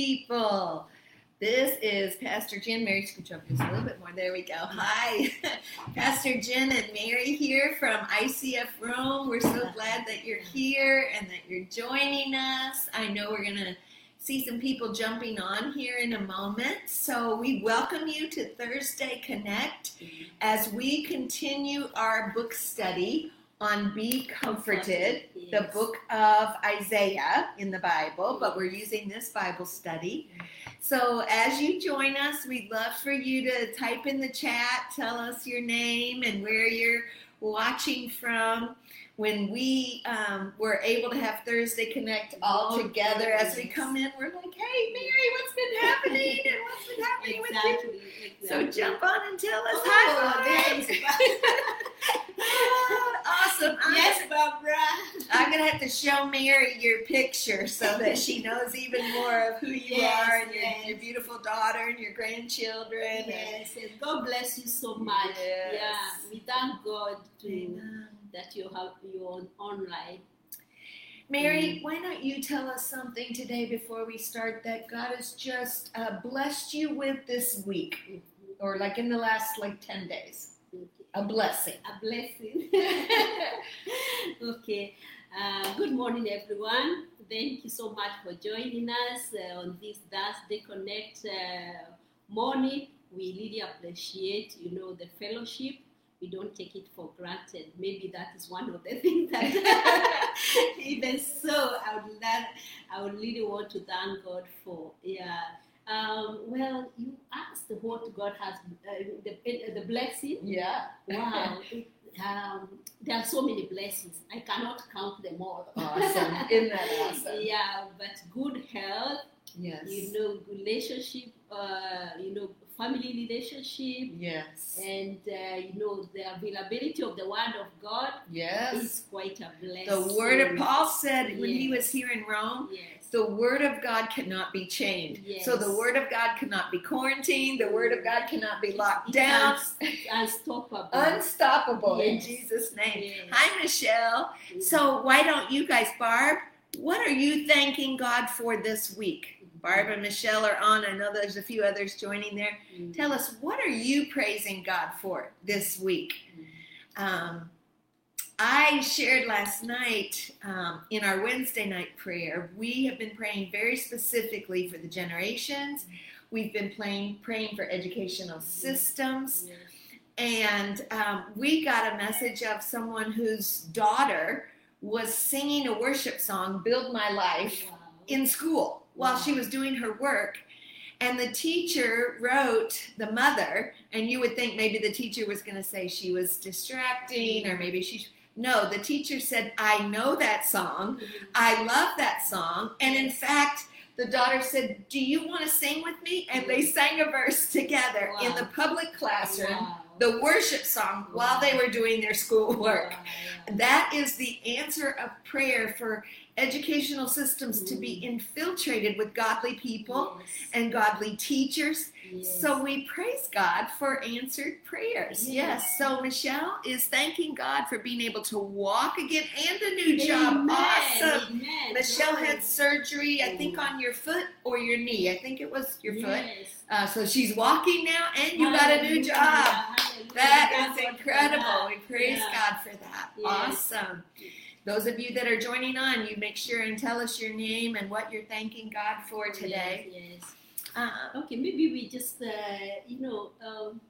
people. This is Pastor Jen. Mary, scoot up just a little bit more. There we go. Hi, Pastor Jen and Mary here from ICF Rome. We're so glad that you're here and that you're joining us. I know we're going to see some people jumping on here in a moment. So we welcome you to Thursday Connect as we continue our book study on Be Comforted, Yes. the book of Isaiah in the Bible, but we're using this Bible study. So as you join us, we'd love for you to type in the chat, tell us your name and where you're watching from. When we um, were able to have Thursday Connect all Oh, together, as we come in, we're like, "Hey, Mary, what's been happening? And what's been happening with you?" Exactly. So jump on and tell us Oh, hi. thanks. awesome. I'm, yes, Barbara. I'm gonna have to show Mary your picture so that she knows even more of who you Yes, are and your, yes. your beautiful daughter and your grandchildren. Yes, and God bless you so much. Yes. Yeah, we thank God to, Amen. That you have you on online. Mary, why don't you tell us something today before we start that God has just uh, blessed you with this week, or like in the last like ten days, a blessing. A blessing. okay. Uh, good morning, everyone. Thank you so much for joining us uh, on this Thursday Connect uh, morning. We really appreciate, you know, the fellowship. We don't take it for granted. Maybe that is one of the things that, even so, I would love, I would really want to thank God for. Yeah. Um, well, you asked what God has, uh, the, the blessing. Yeah. Wow. It, um, there are so many blessings. I cannot count them all. Awesome. Isn't that awesome? yeah, but good health, Yes. you know, relationship, uh, you know, family relationship, Yes. and uh, you know, the availability of the Word of God Yes. is quite a blessing. The word of Paul said when he was here in Rome, Yes. the word of God cannot be chained. Yes. So the word of God cannot be quarantined. The word of God cannot be locked down. Unstoppable. Unstoppable in Jesus' name. Yes. Hi, Michelle. So why don't you guys, Barb? What are you thanking God for this week? Barb and Michelle are on. I know there's a few others joining there. Mm. Tell us, what are you praising God for this week? Um, I shared last night um, in our Wednesday night prayer, we have been praying very specifically for the generations. We've been playing, praying for educational systems. Yes. And um, we got a message of someone whose daughter was singing a worship song, Build My Life, Wow. in school while she was doing her work. And the teacher wrote the mother, and you would think maybe the teacher was going to say she was distracting or maybe she. No, the teacher said, I know that song. I love that song. And in fact, the daughter said, Do you want to sing with me? And they sang a verse together in the public classroom, Wow. the worship song, while they were doing their schoolwork. Wow. That is the answer of prayer for educational systems to be infiltrated with godly people Yes. and godly teachers. Yes. So we praise God for answered prayers. Yes. Yes. So Michelle is thanking God for being able to walk again and a new job. Awesome. Amen. Michelle had surgery, I think, on your foot or your knee. I think it was your foot. Uh, so she's walking now, and you got a new job. Hallelujah. That is incredible. We praise Yeah. God for that. Yes. Awesome. Those of you that are joining on, you make sure and tell us your name and what you're thanking God for today. Yes. yes. Uh, Okay, maybe we just, uh, you know, um,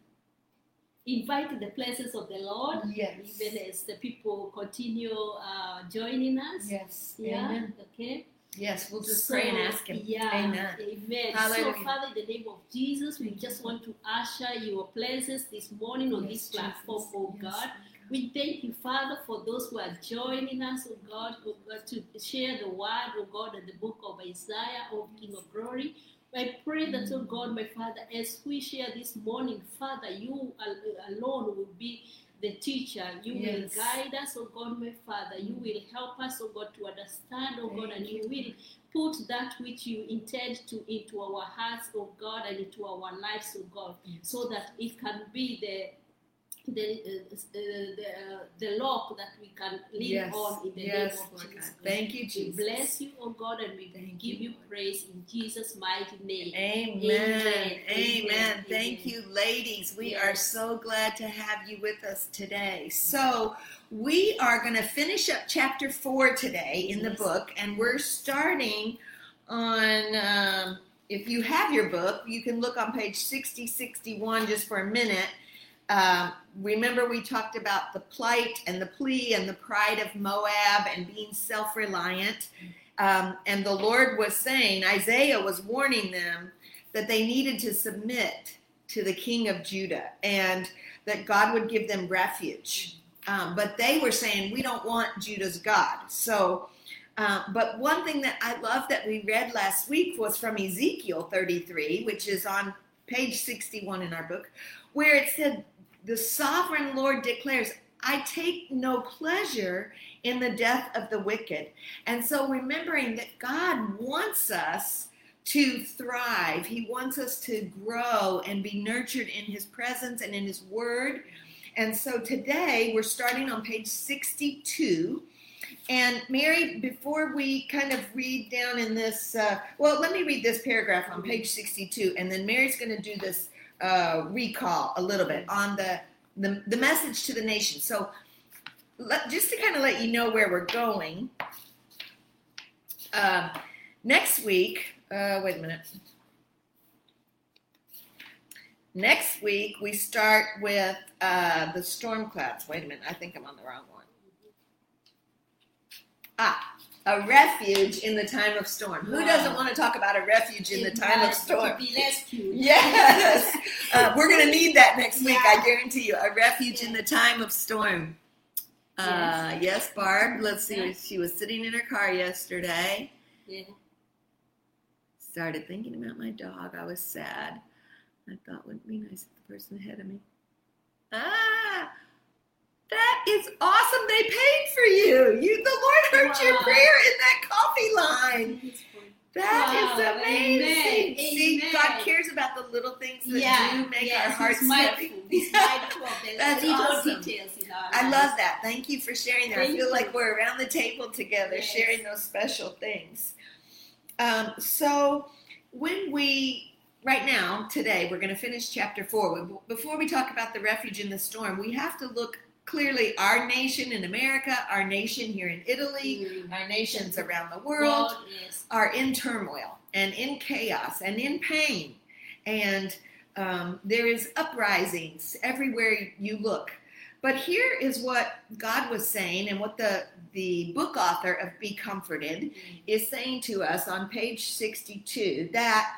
invite the presence of the Lord. yes. Even as the people continue uh, joining us. Yes. Yeah. Amen. Okay. Yes, we'll just So, pray and ask Him. Yeah. Amen. Amen. Hallelujah. So, Father, in the name of Jesus, we just want to usher your presence this morning on Yes, this platform, Jesus. oh Yes. God. We thank you, Father, for those who are joining us, oh God, oh God, to share the word, oh God, in the book of Isaiah, oh King of Glory. I pray that, oh God, my Father, as we share this morning, Father, you alone will be the teacher. You Yes. will guide us, oh God, my Father. You will help us, oh God, to understand, oh God, and you will put that which you intend to into our hearts, oh God, and into our lives, oh God, so that it can be the the, uh, the, uh, the lock that we can live Yes. on in the Yes, name of Lord Jesus. God. Thank you, We Jesus. bless you, oh God, and we Thank give you, you praise in Jesus' mighty name. Amen. Amen. Amen. Amen. Thank you, ladies. We Yes. are so glad to have you with us today. So, we are going to finish up chapter four today in the book, and we're starting on. Um, if you have your book, you can look on page 60, 61 just for a minute. Um, remember, we talked about the plight and the plea and the pride of Moab and being self reliant. Um, and the Lord was saying, Isaiah was warning them that they needed to submit to the king of Judah and that God would give them refuge. Um, but they were saying, we don't want Judah's God. So, uh, but one thing that I love that we read last week was from Ezekiel 33, which is on page 61 in our book, where it said, The sovereign Lord declares, I take no pleasure in the death of the wicked. And so remembering that God wants us to thrive, He wants us to grow and be nurtured in His presence and in His word. And so today we're starting on page 62. And Mary, before we kind of read down in this, uh, well, let me read this paragraph on page 62, and then Mary's going to do this uh, recall a little bit on the, the, the message to the nation. So, let, just to kind of let you know where we're going, uh, next week, uh, wait a minute. Next week, we start with uh, the storm clouds. Wait a minute, I think I'm on the wrong one. Ah, a refuge in the time of storm. Who Wow. doesn't want to talk about a refuge in the time of storm? Be rescued. Yes, uh, we're going to need that next week. I guarantee you. A refuge in the time of storm. Uh, yes, Barb. Let's see. Yeah. She was sitting in her car yesterday. Yeah. Started thinking about my dog. I was sad. I thought wouldn't it be nice if the person ahead of me. Ah, that is awesome. They paid for you. You, the Lord heard your prayer in that coffee line. That is Wow, amazing. amen, See, amen. God cares about the little things that Yeah, do make yes, our hearts happy. He's mindful of the That's awesome. details I love that. Thank you for sharing that. I feel you. like we're around the table together Yes. sharing those special things. Um, so, when we, right now, today, we're going to finish chapter four. Before we talk about the refuge in the storm, we have to look clearly our nation in America, our nation here in Italy, Mm. our nations around the world God, yes. are in turmoil and in chaos and in pain. And um, there is uprisings everywhere you look. But here is what God was saying, and what the, the book author of Be Comforted is saying to us on page 62 that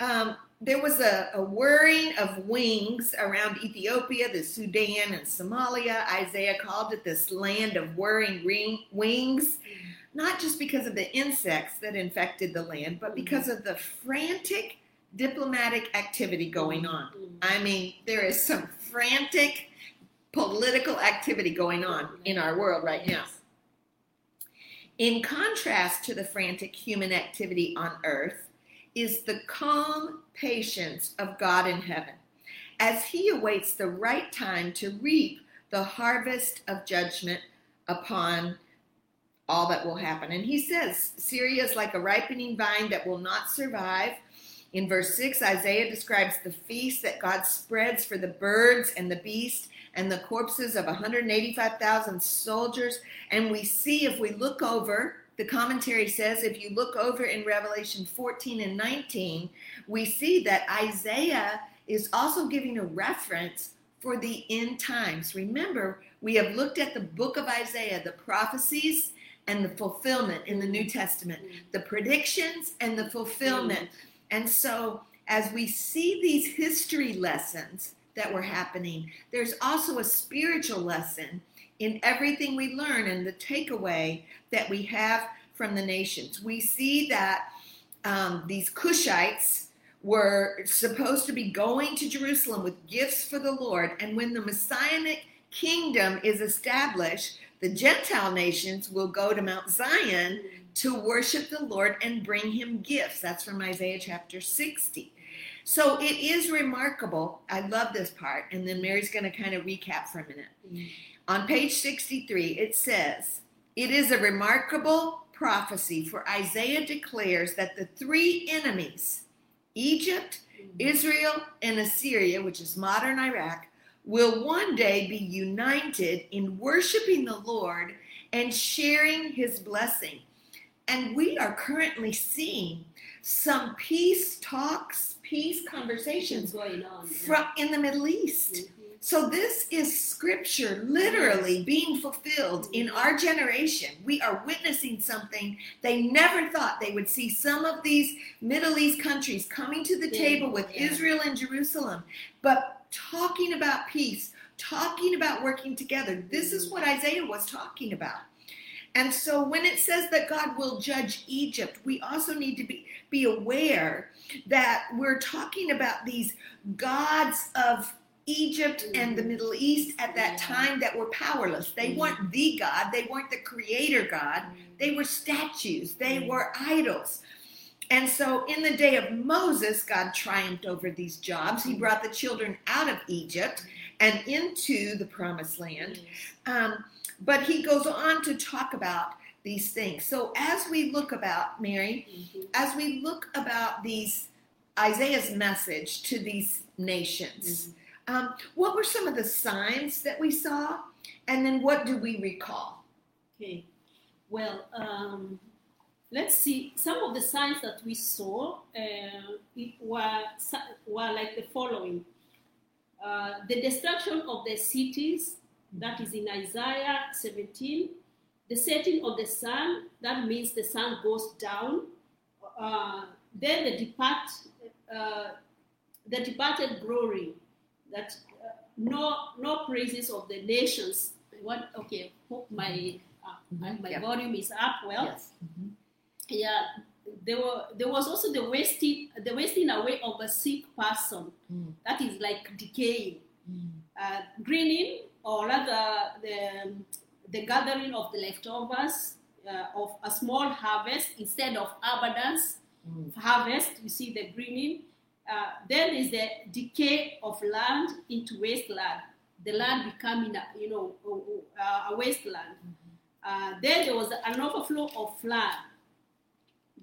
um, there was a, a whirring of wings around Ethiopia, the Sudan, and Somalia. Isaiah called it this land of whirring ring, wings not just because of the insects that infected the land, but because of the frantic diplomatic activity going on. I mean, there is some frantic political activity going on in our world right now. In contrast to the frantic human activity on earth is the calm patience of God in heaven as he awaits the right time to reap the harvest of judgment upon all that will happen. And he says Syria is like a ripening vine that will not survive. In verse 6, Isaiah describes the feast that God spreads for the birds and the beast and the corpses of 185,000 soldiers. And we see if we look over, the commentary says if you look over in Revelation 14 and 19, we see that Isaiah is also giving a reference for the end times. Remember, we have looked at the book of Isaiah, the prophecies and the fulfillment in the New Testament, the predictions and the fulfillment. And so, as we see these history lessons that were happening, there's also a spiritual lesson in everything we learn and the takeaway that we have from the nations. We see that um, these Cushites were supposed to be going to Jerusalem with gifts for the Lord, and when the Messianic kingdom is established, the Gentile nations will go to Mount Zion to worship the Lord and bring him gifts. That's from Isaiah chapter 60. So it is remarkable. I love this part. And then Mary's going to kind of recap for a minute. Mm. On page 63, it says, It is a remarkable prophecy, for Isaiah declares that the three enemies, Egypt, Israel, and Assyria, which is modern Iraq, will one day be united in worshiping the Lord and sharing his blessing. And we are currently seeing some peace talks, peace conversations going on. yeah. from in the Middle East. Mhm. So this is scripture literally being fulfilled in our generation. We are witnessing something they never thought they would see some of these Middle East countries coming to the table with. Israel and Jerusalem, but talking about peace, talking about working together. This is mm-hmm. what Isaiah was talking about. And so when it says that God will judge Egypt, we also need to be, be aware that we're talking about these gods of Egypt and the Middle East at that time that were powerless. They Mhm. weren't the God, they weren't the creator God. They were statues, they were idols. And so in the day of Moses, God triumphed over these jobs. He brought the children out of Egypt and into the promised land. Um, but he goes on to talk about these things. So as we look about Mary, as we look about these Isaiah's message to these nations, Mhm. Um, what were some of the signs that we saw, and then what do we recall? Okay. Well, um, let's see. Some of the signs that we saw uh, were were like the following: uh, the destruction of the cities, that is in Isaiah 17. The setting of the sun, that means the sun goes down. Uh, then the depart, uh, the departed glory, that uh, no no praises of the nations. What? Okay, hope my uh, my, my Yeah. volume is up well. yes. Yeah, there were there was also the wasting the wasting away of a sick person. Mm. That is like decaying, uh, greening, or rather the the gathering of the leftovers uh, of a small harvest instead of abundance Mm. harvest. You see the greening. Uh, then is the decay of land into wasteland. The land becoming, a, you know, uh, a wasteland. Uh, then there was an overflow of flood.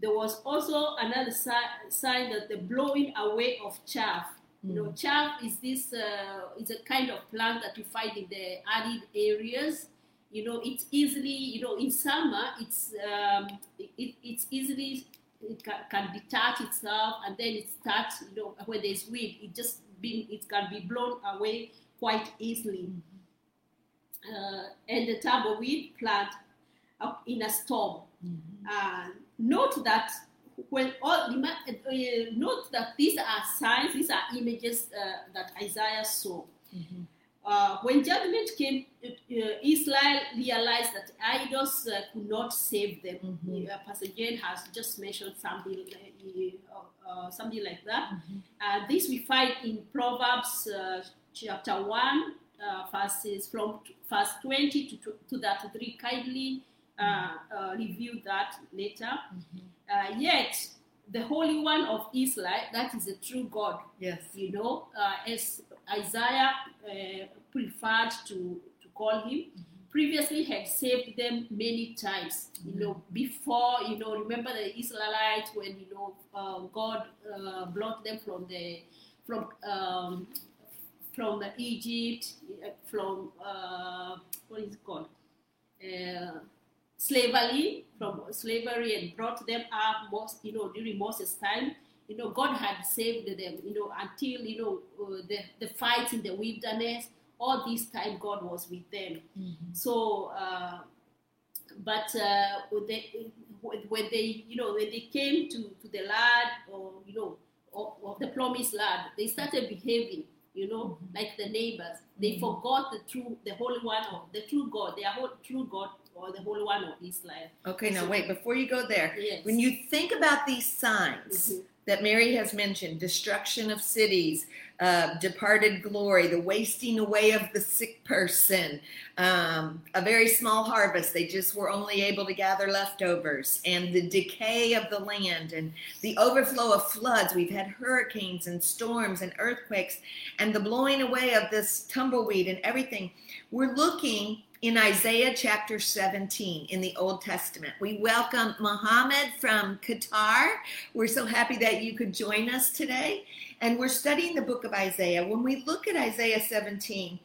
There was also another si- sign that the blowing away of chaff. You know, chaff is this uh, is a kind of plant that you find in the arid areas. You know, it's easily, you know, in summer, it's um, it, it's easily it can, can detach itself, and then it starts. You know, when there's wind, it just being it can be blown away quite easily. Uh, and the tumbleweed plant up in a storm. Uh, note that when all uh, note that these are signs, these are images uh, that Isaiah saw. Uh, when judgment came, uh, uh, Israel realized that idols uh, could not save them. Mhm. Uh, Pastor Jane has just mentioned something, uh, uh, something like that. Uh, this we find in Proverbs uh, chapter 1, uh, verses from t- verse 20 to, to, to that 3. Kindly uh, uh, review that later. Uh, yet, the Holy One of Israel, that is the true God, Yes. you know, uh, as Isaiah uh, preferred to, to call him, previously had saved them many times. You know, before, you know, remember the Israelites when, you know, uh, God uh, brought them from the, from, um, from the Egypt, uh, from, uh, what is it called? Uh, slavery, from slavery and brought them up, most, you know, during Moses' time you know, God had saved them, you know, until, you know, uh, the, the fights in the wilderness, all this time God was with them. So, uh, but uh, when they, when they, you know, when they came to, to the land or, you know, of, of the promised land, they started behaving, you know, like the neighbors. They forgot the true, the Holy One of the true God, their whole true God or the Holy One of Israel. Okay, now wait, before you go there, Yes. when you think about these signs Mhm. That Mary has mentioned destruction of cities, uh, departed glory, the wasting away of the sick person, um, a very small harvest. They just were only able to gather leftovers, and the decay of the land, and the overflow of floods. We've had hurricanes and storms and earthquakes, and the blowing away of this tumbleweed and everything. We're looking in Isaiah chapter 17 in the Old Testament. We welcome Mohammed from Qatar. We're so happy that you could join us today. And we're studying the book of Isaiah. When we look at Isaiah 17,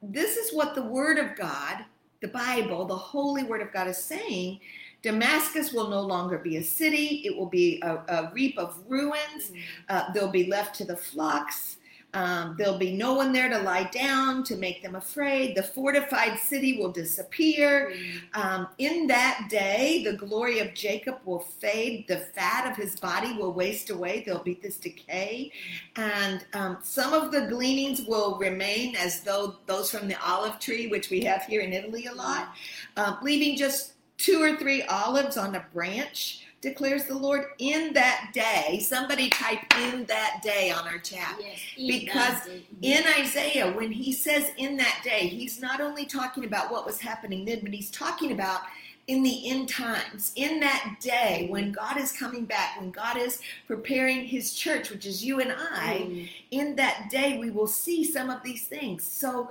this is what the Word of God, the Bible, the Holy Word of God is saying. Damascus will no longer be a city, it will be a, a reap of ruins. Uh, they'll be left to the flocks. Um, there'll be no one there to lie down to make them afraid. The fortified city will disappear. Um, in that day, the glory of Jacob will fade. The fat of his body will waste away. There'll be this decay. And um, some of the gleanings will remain as though those from the olive tree, which we have here in Italy a lot, um, leaving just two or three olives on a branch declares the Lord, in that day. Somebody type in that day on our chat. Yes, Because. In Isaiah, when he says in that day, he's not only talking about what was happening then, but he's talking about in the end times, in that day when God is coming back, when God is preparing his church, which is you and I, Mm. in that day we will see some of these things. So,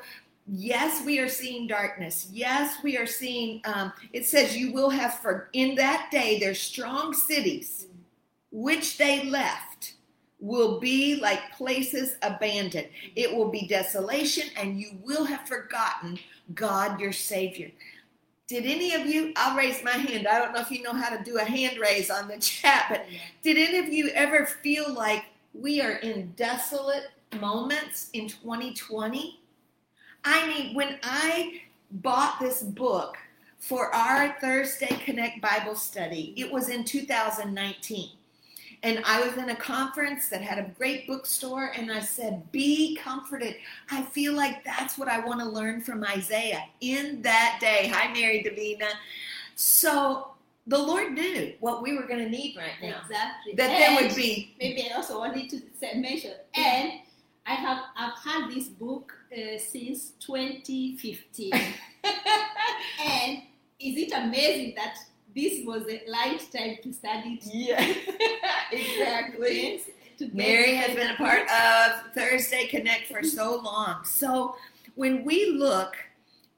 yes, we are seeing darkness. Yes, we are seeing, um, it says, you will have for in that day there's strong cities which they left will be like places abandoned. It will be desolation, and you will have forgotten God your Savior. Did any of you, I'll raise my hand. I don't know if you know how to do a hand raise on the chat, but did any of you ever feel like we are in desolate moments in 2020? I mean, when I bought this book for our Thursday Connect Bible study, it was in 2019. And I was in a conference that had a great bookstore, and I said, Be comforted. I feel like that's what I want to learn from Isaiah in that day. Hi, Mary Davina. So the Lord knew what we were going to need right now. Exactly. That there would be maybe I also wanted to say, mention, and I have I've had this book uh, since 2015, and is it amazing that this was a light time to study it? Yeah, exactly. Mary has been a part of Thursday Connect for so long. So when we look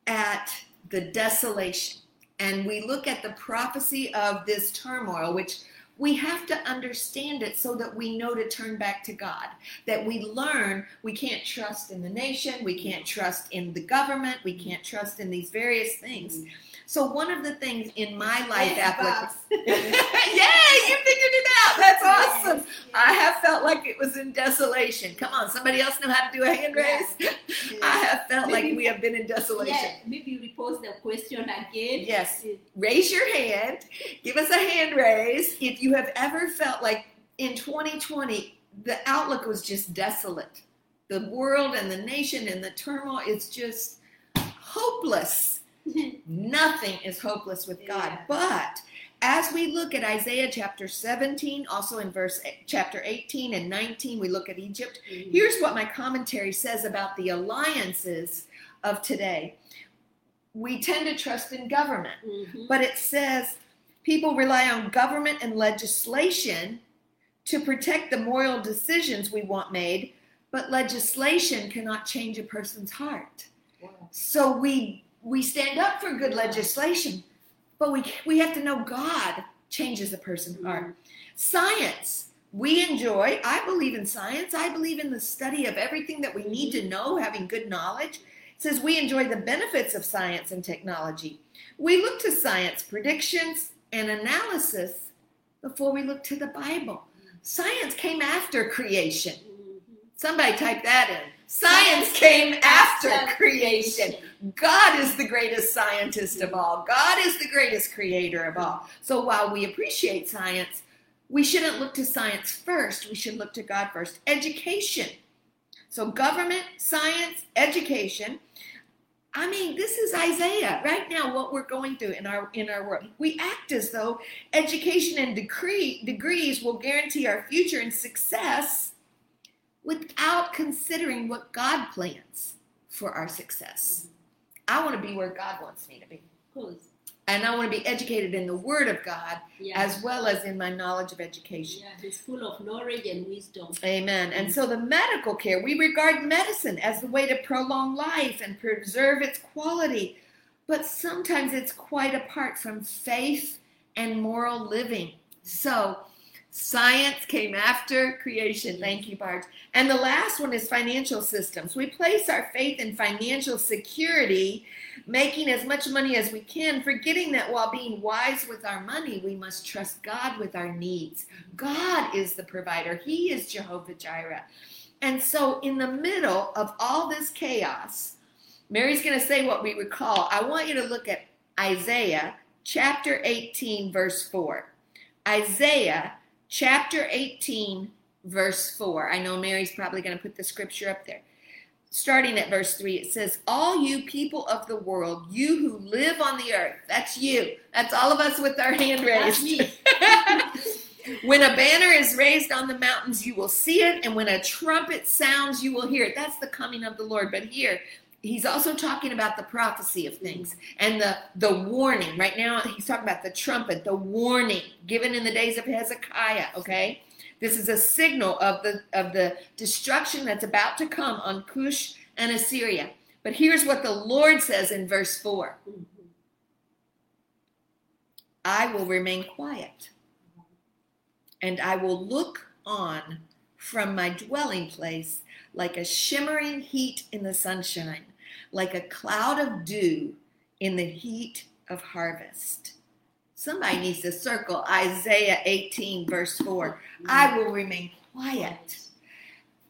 at the desolation and we look at the prophecy of this turmoil, which we have to understand it so that we know to turn back to God. That we learn we can't trust in the nation, we can't trust in the government, we can't trust in these various things. So one of the things in my life Yes, application. Yay, you figured it out. That's awesome. Yes, I have felt like it was in desolation. Come on, somebody else know how to do a hand raise? yes. I have felt like we have been in desolation. Yeah, maybe you repose the question again. Yes. Raise your hand. Give us a hand raise if you have ever felt like in 2020 the outlook was just desolate. The world and the nation and the turmoil is just hopeless. Nothing is hopeless with God. Yeah. But as we look at Isaiah chapter 17, also in verse chapter 18 and 19, we look at Egypt. Mhm. Here's what my commentary says about the alliances of today. We tend to trust in government, Mhm. but it says people rely on government and legislation to protect the moral decisions we want made, but legislation cannot change a person's heart. Wow. So we we stand up for good legislation, but we we have to know God changes a person's mm-hmm. heart. Science. We enjoy, I believe in science. I believe in the study of everything that we need to mm-hmm. know, having good knowledge. It says we enjoy the benefits of science and technology. We look to science, predictions, and analysis before we look to the Bible. Mm-hmm. Science came after creation. Somebody type that in. Science came after creation. God is the greatest scientist of all. God is the greatest creator of all. So while we appreciate science, we shouldn't look to science first. We should look to God first. Education. So government, science, education. I mean, this is Isaiah right now. What we're going through in our in our world, we act as though education and degree degrees will guarantee our future and success, without considering what God plans for our success. I want to be where God wants me to be, and I want to be educated in the Word of God Yeah. as well as in my knowledge of education. yeah, he's full of knowledge and wisdom. Amen. And so the medical care, we regard medicine as the way to prolong life and preserve its quality. But sometimes it's quite apart from faith and moral living. So science came after creation. Mm-hmm. Thank you, Barge. And the last one is financial systems. We place our faith in financial security, making as much money as we can, forgetting that while being wise with our money, we must trust God with our needs. Mm-hmm. God is the provider, He is Jehovah Jireh. And so, in the middle of all this chaos, Mary's going to say what we recall. I want you to look at Isaiah chapter 18, verse 4. Isaiah chapter 18, verse 4. I know Mary's probably going to put the scripture up there. Starting at verse 3, it says, All you people of the world, you who live on the earth, that's you. That's all of us with our hand raised. when a banner is raised on the mountains, you will see it, and when a trumpet sounds, you will hear it. That's the coming of the Lord. But here, he's also talking about the prophecy of things and the the warning. Right now, he's talking about the trumpet, the warning given in the days of Hezekiah. Okay, this is a signal of the of the destruction that's about to come on Cush and Assyria. But here's what the Lord says in verse four: Mhm. I will remain quiet, and I will look on from my dwelling place like a shimmering heat in the sunshine, like a cloud of dew in the heat of harvest. Somebody needs to circle Isaiah 18, verse 4. I will remain quiet.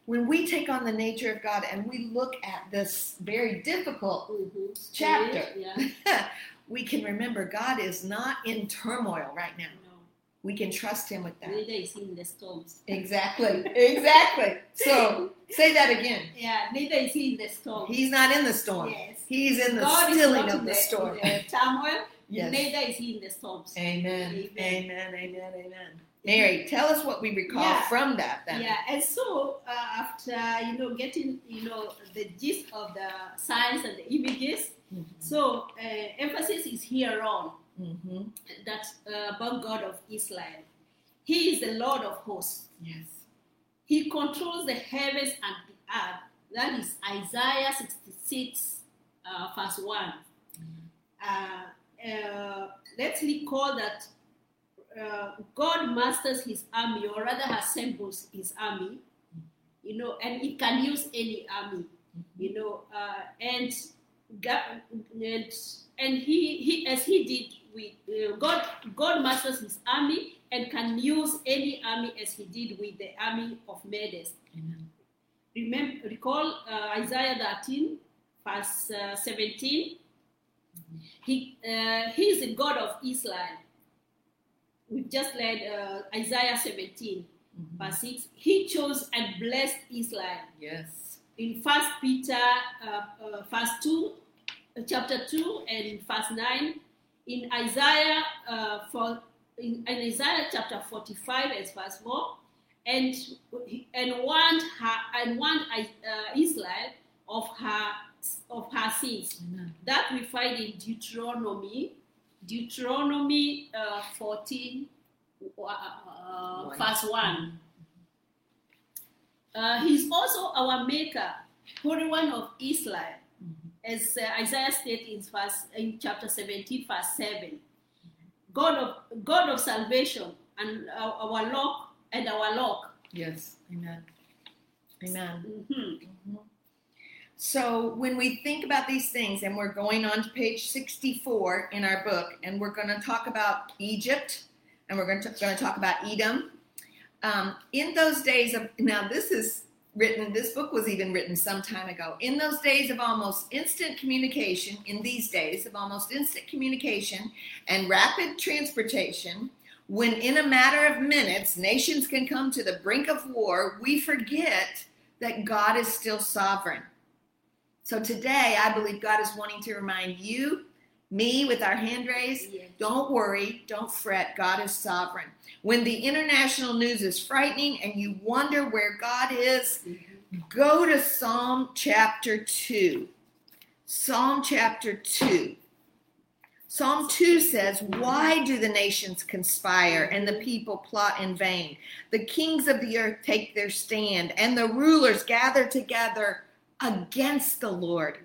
When we take on the nature of God and we look at this very difficult Mhm. chapter, Yeah. we can remember God is not in turmoil right now. We can trust Him with that. Neither is he in the storms. Exactly, exactly. So say that again. Yeah, neither is he in the storm. He's not in the storm. Yes. He's in the God stilling of in the storm. the turmoil. Yes. Neither is he in the storms. Amen. Amen. Amen. Amen. Amen. Mary, tell us what we recall Yeah. from that then. Yeah, and so uh, after you know getting you know the gist of the signs and the images, Mhm. so uh, emphasis is here on Mhm. that uh, about God of Israel. He is the Lord of hosts. Yes. He controls the heavens and the earth. That is Isaiah 66, uh, verse 1. Uh, uh, let's recall that uh, God masters his army, or rather assembles his army, you know, and he can use any army, you know, uh, and, God, and and he, he as he did with uh, God, God masters his army and can use any army as he did with the army of Medes. Amen. Remember, recall uh, Isaiah 13, verse uh, 17. He, uh, he is the God of Israel. We've just read uh, Isaiah 17, Mhm. verse 6. He chose and blessed Israel. Yes. In First Peter, uh, uh, verse 2, uh, chapter 2, and verse 9. In Isaiah, uh, for, in, in Isaiah chapter 45, and verse 4. And, and warned her and warned uh, Israel of her of her sins. Amen. That we find in Deuteronomy, Deuteronomy uh, 14, uh, verse 1. Uh, he's also our maker, Holy One of Israel. As uh, Isaiah states in, verse, in chapter 17, verse 7. God of, God of salvation and our, our lock and our lock. Yes. Amen. Amen. Mhm. Mhm. So when we think about these things, and we're going on to page 64 in our book, and we're going to talk about Egypt, and we're going to, going to talk about Edom. Um, in those days of now, this is written. This book was even written some time ago. In those days of almost instant communication, in these days of almost instant communication and rapid transportation, when in a matter of minutes nations can come to the brink of war, we forget that God is still sovereign. So today, I believe God is wanting to remind you, me with our hand raised, Yes. don't worry, don't fret. God is sovereign. When the international news is frightening and you wonder where God is, Mhm. go to Psalm chapter 2. Psalm chapter 2. Psalm 2 says, Why do the nations conspire and the people plot in vain? The kings of the earth take their stand, and the rulers gather together against the Lord,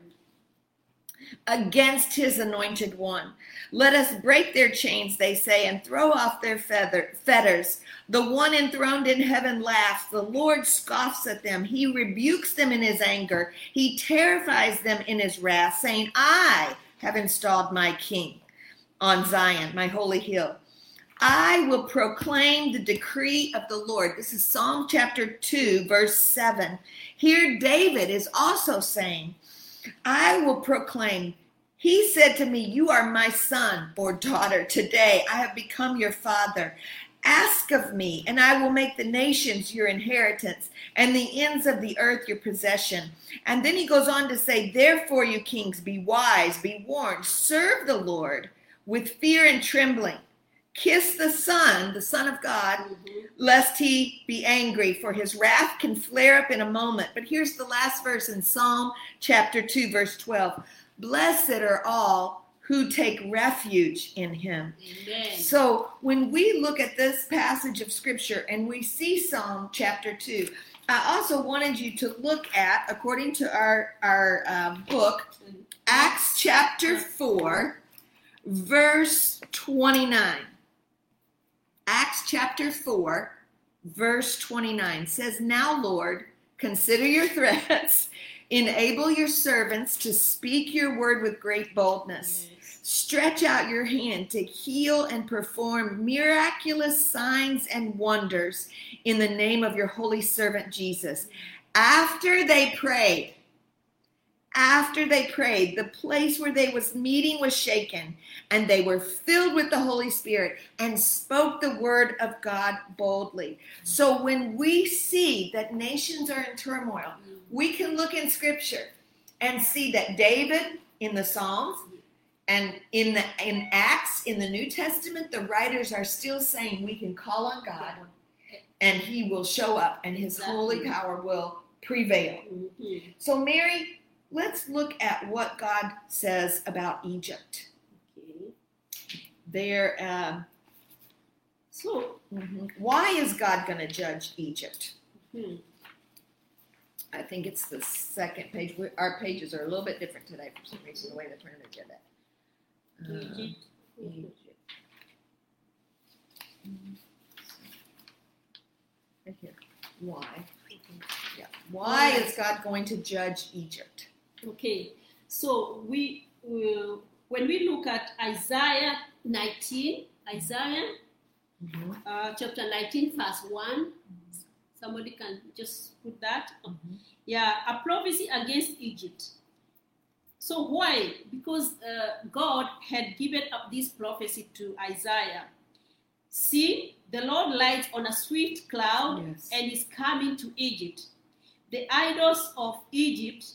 against his anointed one. Let us break their chains, they say, and throw off their feather, fetters. The one enthroned in heaven laughs. The Lord scoffs at them. He rebukes them in his anger. He terrifies them in his wrath, saying, I have installed my king on Zion, my holy hill. I will proclaim the decree of the Lord. This is Psalm chapter 2, verse 7. Here, David is also saying, I will proclaim. He said to me, You are my son or daughter. Today I have become your father. Ask of me, and I will make the nations your inheritance and the ends of the earth your possession. And then he goes on to say, Therefore, you kings, be wise, be warned, serve the Lord with fear and trembling. Kiss the Son, the Son of God, Mhm. lest he be angry, for his wrath can flare up in a moment. But here's the last verse in Psalm chapter 2, verse 12 Blessed are all who take refuge in him. Amen. So when we look at this passage of scripture and we see Psalm chapter 2, I also wanted you to look at, according to our, our uh, book, Acts chapter 4, verse 29. Acts chapter 4, verse 29 says, Now, Lord, consider your threats, enable your servants to speak your word with great boldness. Yes. Stretch out your hand to heal and perform miraculous signs and wonders in the name of your holy servant Jesus. After they prayed, after they prayed, the place where they was meeting was shaken, and they were filled with the Holy Spirit and spoke the word of God boldly. So when we see that nations are in turmoil, we can look in scripture and see that David in the Psalms and in the in Acts in the New Testament the writers are still saying we can call on God and he will show up and his holy power will prevail. So Mary, let's look at what God says about Egypt. Okay. There uh, So, mhm. why is God going to judge Egypt? hmm, I think it's the second page. We, our pages are a little bit different today for some reason, the way the printer did it. Uh, Egypt. Egypt. right here. Why? Yeah. Why is God going to judge Egypt? Okay, so we uh, when we look at Isaiah 19, Isaiah uh, chapter 19, verse 1, somebody can just put that. Yeah, a prophecy against Egypt. So why? Because uh, God had given up this prophecy to Isaiah. See, the Lord lights on a swift cloud Yes. and is coming to Egypt. The idols of Egypt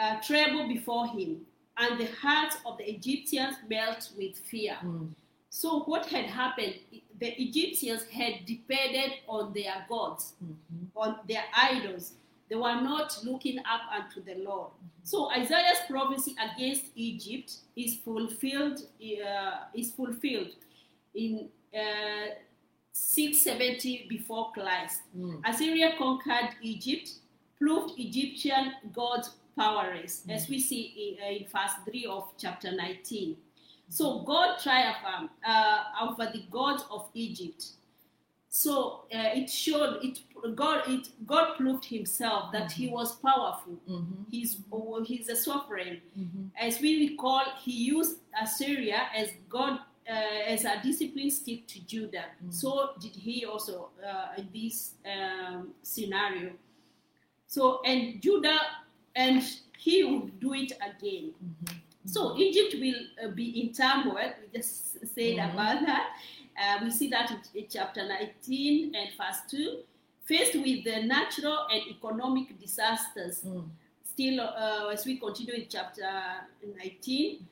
uh, tremble before him, and the hearts of the Egyptians melt with fear. Mm. So, what had happened? The Egyptians had depended on their gods, Mhm. on their idols. They were not looking up unto the Lord. So, Isaiah's prophecy against Egypt is fulfilled. Uh, is fulfilled in uh, 670 before Christ. Mm. Assyria conquered Egypt, proved Egyptian gods powerless, as we see in, uh, in verse 3 of chapter 19. So God triumphed uh, over the gods of Egypt. So uh, it showed it God it God proved himself that he was powerful. Mhm. He's oh, he's a sovereign. Mhm. As we recall, he used Assyria as God uh, as a discipline stick to Judah. Mm. So did he also uh, in this um, scenario. So and Judah and he would do it again. Mhm. So Egypt will uh, be in turmoil. We just said Mhm. about that. Uh, we see that in, in chapter 19 and verse 2. Faced with the natural and economic disasters, Mm. still, uh, as we continue in chapter 19,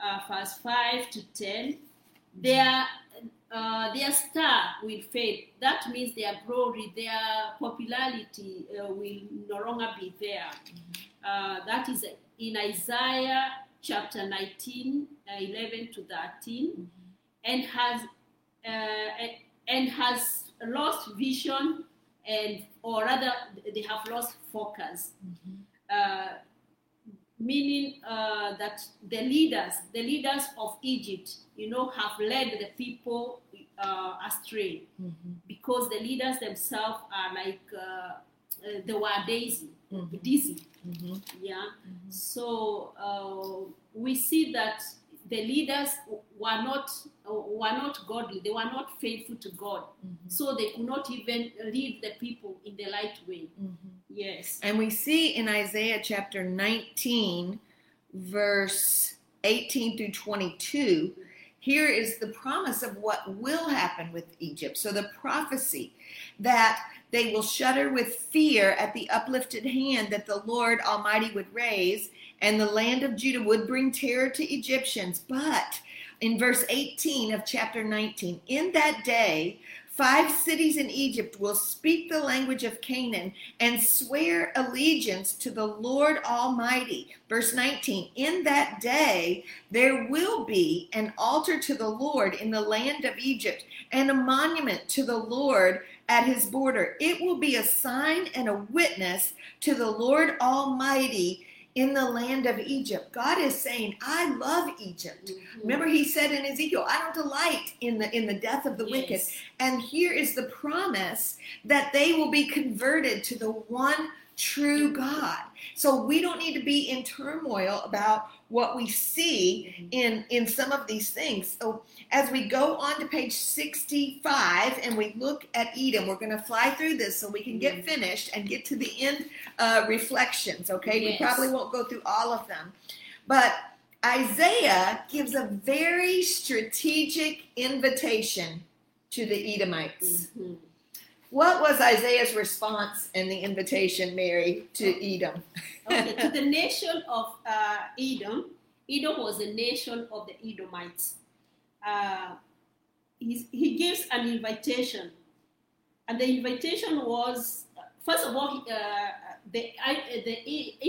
uh, verse 5 to 10, their, uh, their star will fade. That means their glory, their popularity uh, will no longer be there. Uh, that is in Isaiah chapter 19, uh, 11 to 13, and has uh, and has lost vision and or rather they have lost focus uh, meaning uh, that the leaders the leaders of egypt you know have led the people uh, astray. Because the leaders themselves are like uh, uh, they were daisy Mhm. dizzy. Mhm. yeah. So uh, we see that the leaders were not were not godly. They were not faithful to god. Mm-hmm. So they could not even lead the people in the right way. Mm-hmm. Yes. And we see in Isaiah chapter 19, verse 18 through 22, here is the promise of what will happen with Egypt. So the prophecy that they will shudder with fear at the uplifted hand that the Lord Almighty would raise, and the land of Judah would bring terror to Egyptians. But in verse 18 of chapter 19, in that day, five cities in Egypt will speak the language of Canaan and swear allegiance to the Lord Almighty. Verse 19 In that day there will be an altar to the Lord in the land of Egypt and a monument to the Lord at his border. It will be a sign and a witness to the Lord Almighty in the land of Egypt. God is saying, I love Egypt. Mm-hmm. Remember he said in Ezekiel, I don't delight in the in the death of the wicked. And here is the promise that they will be converted to the one true God. So we don't need to be in turmoil about what we see in in some of these things. So as we go on to page 65 and we look at Edom, we're going to fly through this so we can get finished and get to the end uh, reflections. Okay, we probably won't go through all of them, but Isaiah gives a very strategic invitation to the Edomites. Mhm. What was Isaiah's response and the invitation, Mary, to Edom? okay to the nation of uh, edom edom was a nation of the edomites uh, he gives an invitation and the invitation was first of all uh, the, I- the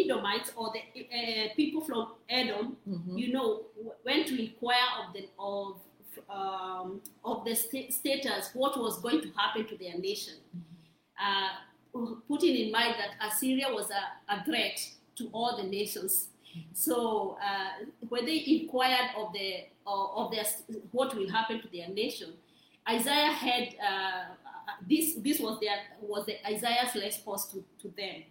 edomites or the uh, people from edom Mhm. you know, went to inquire of the of um, of the sta- status, what was going to happen to their nation, uh, putting in mind that Assyria was a, a threat to all the nations. So uh, when they inquired of the of of their what will happen to their nation, Isaiah had uh, this. This was their was the Isaiah's response to, to them.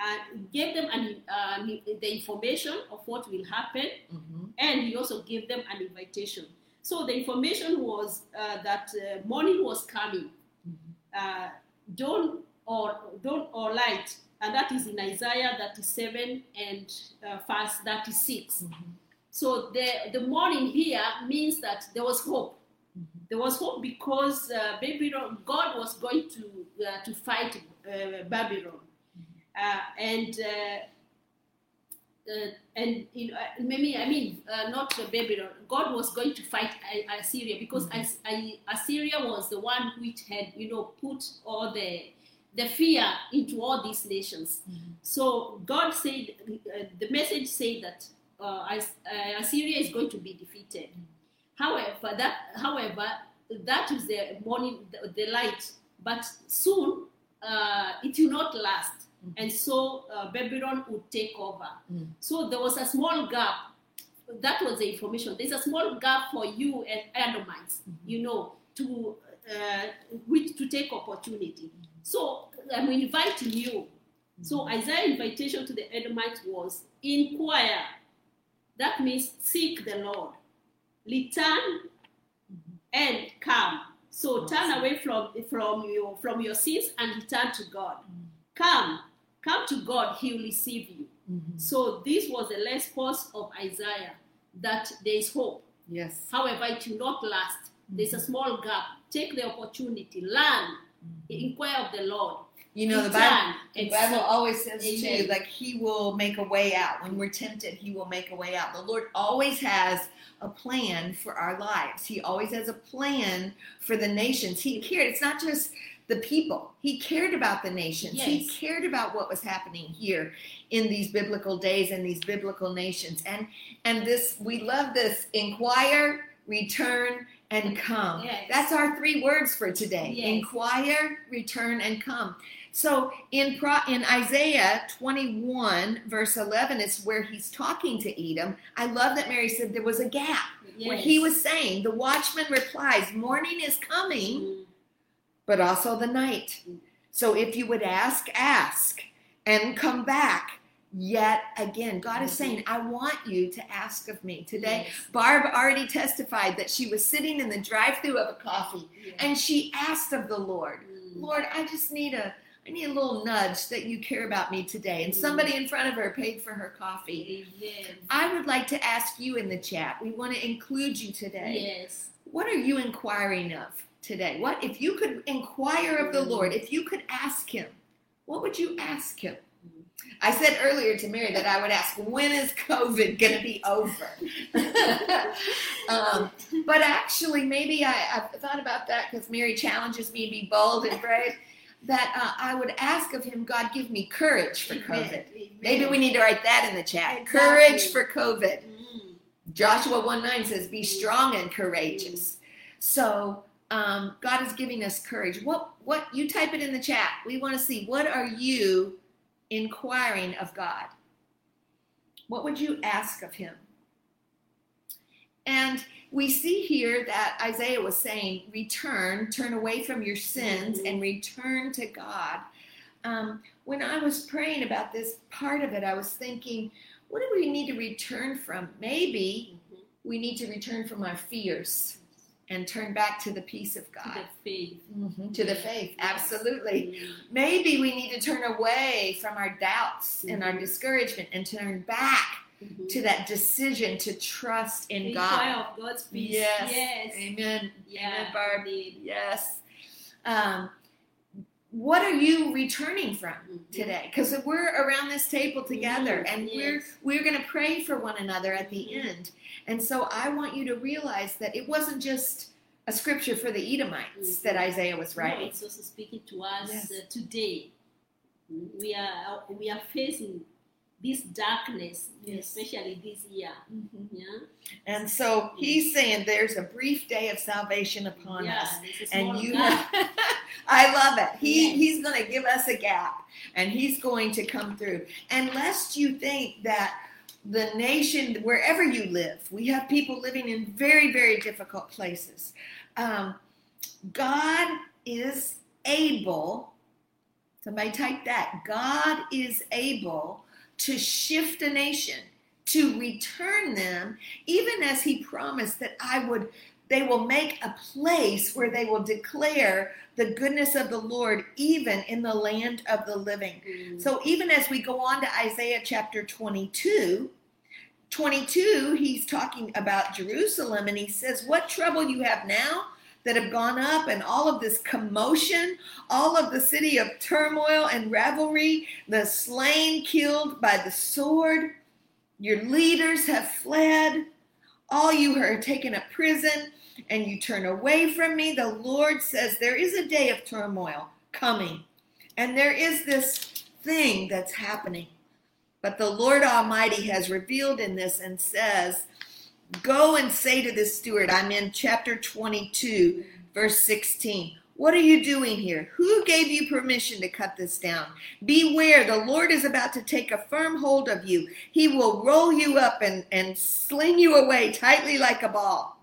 And gave them an, uh, the information of what will happen, Mhm. and he also gave them an invitation. So the information was uh, that uh, morning was coming, uh, dawn or dawn or light, and that is in Isaiah 37 and uh, verse 36. So the the morning here means that there was hope. There was hope because uh, Babylon, God was going to uh, to fight uh, Babylon, uh, and. Uh, and you know, uh, maybe I mean uh, not Babylon. God was going to fight Assyria because I- Assyria was the one which had you know put all the the fear into all these nations. So God said uh, the message said that uh, uh, Assyria is going to be defeated. However, that however that is the morning the, the light, but soon uh, it will not last, and so uh, Babylon would take over. Mm. So there was a small gap. That was the information. There's a small gap for you and Edomites, you know, to uh, which to take opportunity. So I'm inviting you. So Isaiah's invitation to the Edomites was inquire. That means seek the Lord, return and come. So turn away from from your from your sins and return to God. Come, come to God. He will receive you. Mm-hmm. So this was the response of Isaiah that there is hope. Yes. However, it will not last. There's a mm-hmm. small gap. Take the opportunity, learn, mm-hmm. inquire of the Lord. You know, the Bible, the Bible always says Amen. too, like He will make a way out. When we're tempted, He will make a way out. The Lord always has a plan for our lives. He always has a plan for the nations. He cared. It's not just the people. He cared about the nations. He cared about what was happening here in these biblical days and these biblical nations. And and this we love this inquire, return, and come. Yes. That's our three words for today. Yes. Inquire, return, and come. So in Pro, in Isaiah 21 verse 11 is where he's talking to Edom. I love that Mary said there was a gap where Yes. he was saying the watchman replies, "Morning is coming, Mm. But also the night. So if you would ask, ask and come back yet again." God is saying, "I want you to ask of me today." Yes. Barb already testified that she was sitting in the drive-through of a coffee Yes. and she asked of the Lord, Mm. Lord, I just need a I need a little nudge that you care about me today. And somebody in front of her paid for her coffee. Amen. I would like to ask you in the chat. We want to include you today. Yes. What are you inquiring of today? What if you could inquire of the Lord, if you could ask him, what would you ask him? I said earlier to Mary that I would ask, when is COVID going to be over? um, but actually, maybe I, I've thought about that because Mary challenges me to be bold and brave. That uh, I would ask of him, God, give me courage for COVID. Amen. Maybe we need to write that in the chat. Exactly. Courage for COVID. Mm. Joshua 1 9 says, Be strong and courageous. So um, God is giving us courage. What what you type it in the chat. We want to see what are you inquiring of God? What would you ask of him? And we see here that Isaiah was saying, return, turn away from your sins Mhm. and return to God. Um, when I was praying about this part of it, I was thinking, what do we need to return from? Maybe Mhm. we need to return from our fears and turn back to the peace of To God. the faith. Mhm, To the faith, absolutely. Mm. Maybe we need to turn away from our doubts and our Mhm. discouragement and turn back Mhm. to that decision to trust in God. God's peace. Yes. Yes. Amen. Yeah. Amen, Barb. indeed. Yes. Um, what are you returning from Mhm. today? Because we're around this table together, and yes. we're we're going to pray for one another at the Mhm. end. And so I want you to realize that it wasn't just a scripture for the Edomites Mhm. that Isaiah was No, writing. it's also speaking to us uh, today. We are we are facing this darkness, Yes. especially this year. Mhm. Yeah. And so he's saying there's a brief day of salvation upon yeah, us. And you have, I love it. He Yes. he's going to give us a gap and he's going to come through. And lest you think that the nation, wherever you live, we have people living in very, very difficult places. Um, God is able, somebody type that, God is able to shift a nation, to return them, even as he promised that I would, they will make a place where they will declare the goodness of the Lord, even in the land of the living. Mm. So even as we go on to Isaiah chapter 22, 22, he's talking about Jerusalem and he says, What trouble you have now that have gone up, and all of this commotion, all of the city of turmoil and revelry, the slain killed by the sword, your leaders have fled, all you are taken a prison, and you turn away from me. The Lord says, There is a day of turmoil coming, and there is this thing that's happening. But the Lord Almighty has revealed in this and says, Go and say to this steward, I'm in chapter 22, verse 16. What are you doing here? Who gave you permission to cut this down? Beware, the Lord is about to take a firm hold of you. He will roll you up and, and sling you away tightly like a ball.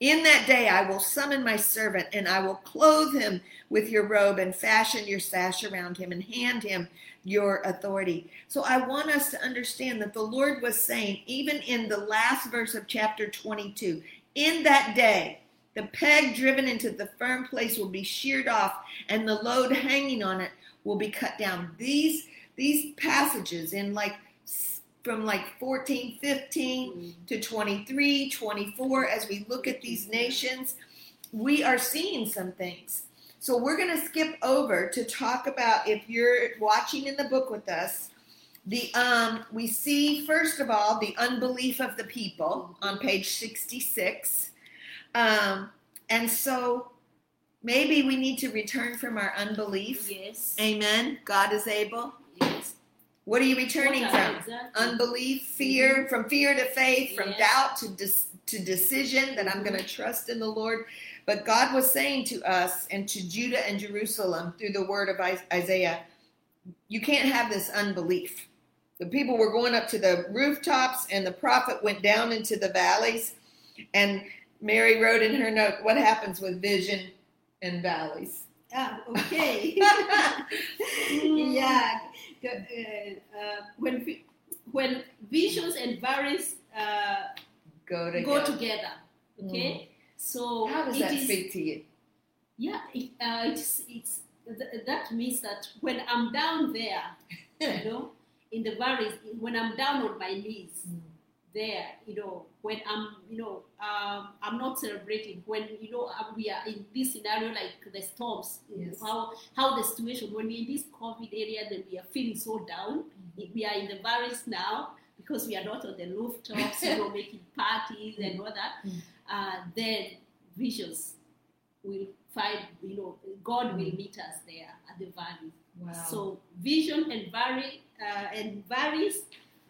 In that day I will summon my servant, and I will clothe him with your robe and fashion your sash around him and hand him your authority. So I want us to understand that the Lord was saying, even in the last verse of chapter 22, in that day, the peg driven into the firm place will be sheared off, and the load hanging on it will be cut down. These these passages in like from like 14, 15 Mm. to 23, 24, as we look at these nations, we are seeing some things. So we're going to skip over to talk about if you're watching in the book with us. The um, we see first of all the unbelief of the people on page 66, um, and so maybe we need to return from our unbelief. Yes. Amen. God is able. Yes. What are you returning What from? Exactly. Unbelief, fear, from fear to faith, from Yes. doubt to dis- to decision that I'm going to trust in the Lord. But God was saying to us and to Judah and Jerusalem through the word of Isaiah, you can't have this unbelief. The people were going up to the rooftops, and the prophet went down into the valleys. And Mary wrote in her note, What happens with vision and valleys? Ah, okay. yeah. Uh, uh, when when visions and valleys uh, Go to go together, okay. So How does that is- speak to you? Yeah, it, uh, it's it's th- that means that when I'm down there, you know, in the valleys, when I'm down on my knees, Mm. there, you know, when I'm, you know, um, I'm not celebrating. When you know uh, we are in this scenario like the storms, Yes. how how the situation when we're in this COVID area, then we are feeling so down. Mm-hmm. We are in the valleys now because we are not on the rooftops, you know, making parties and all that. Mm. Uh, then visions will find, you know, God will meet us there at the valley. Wow. So vision and valley uh, and valleys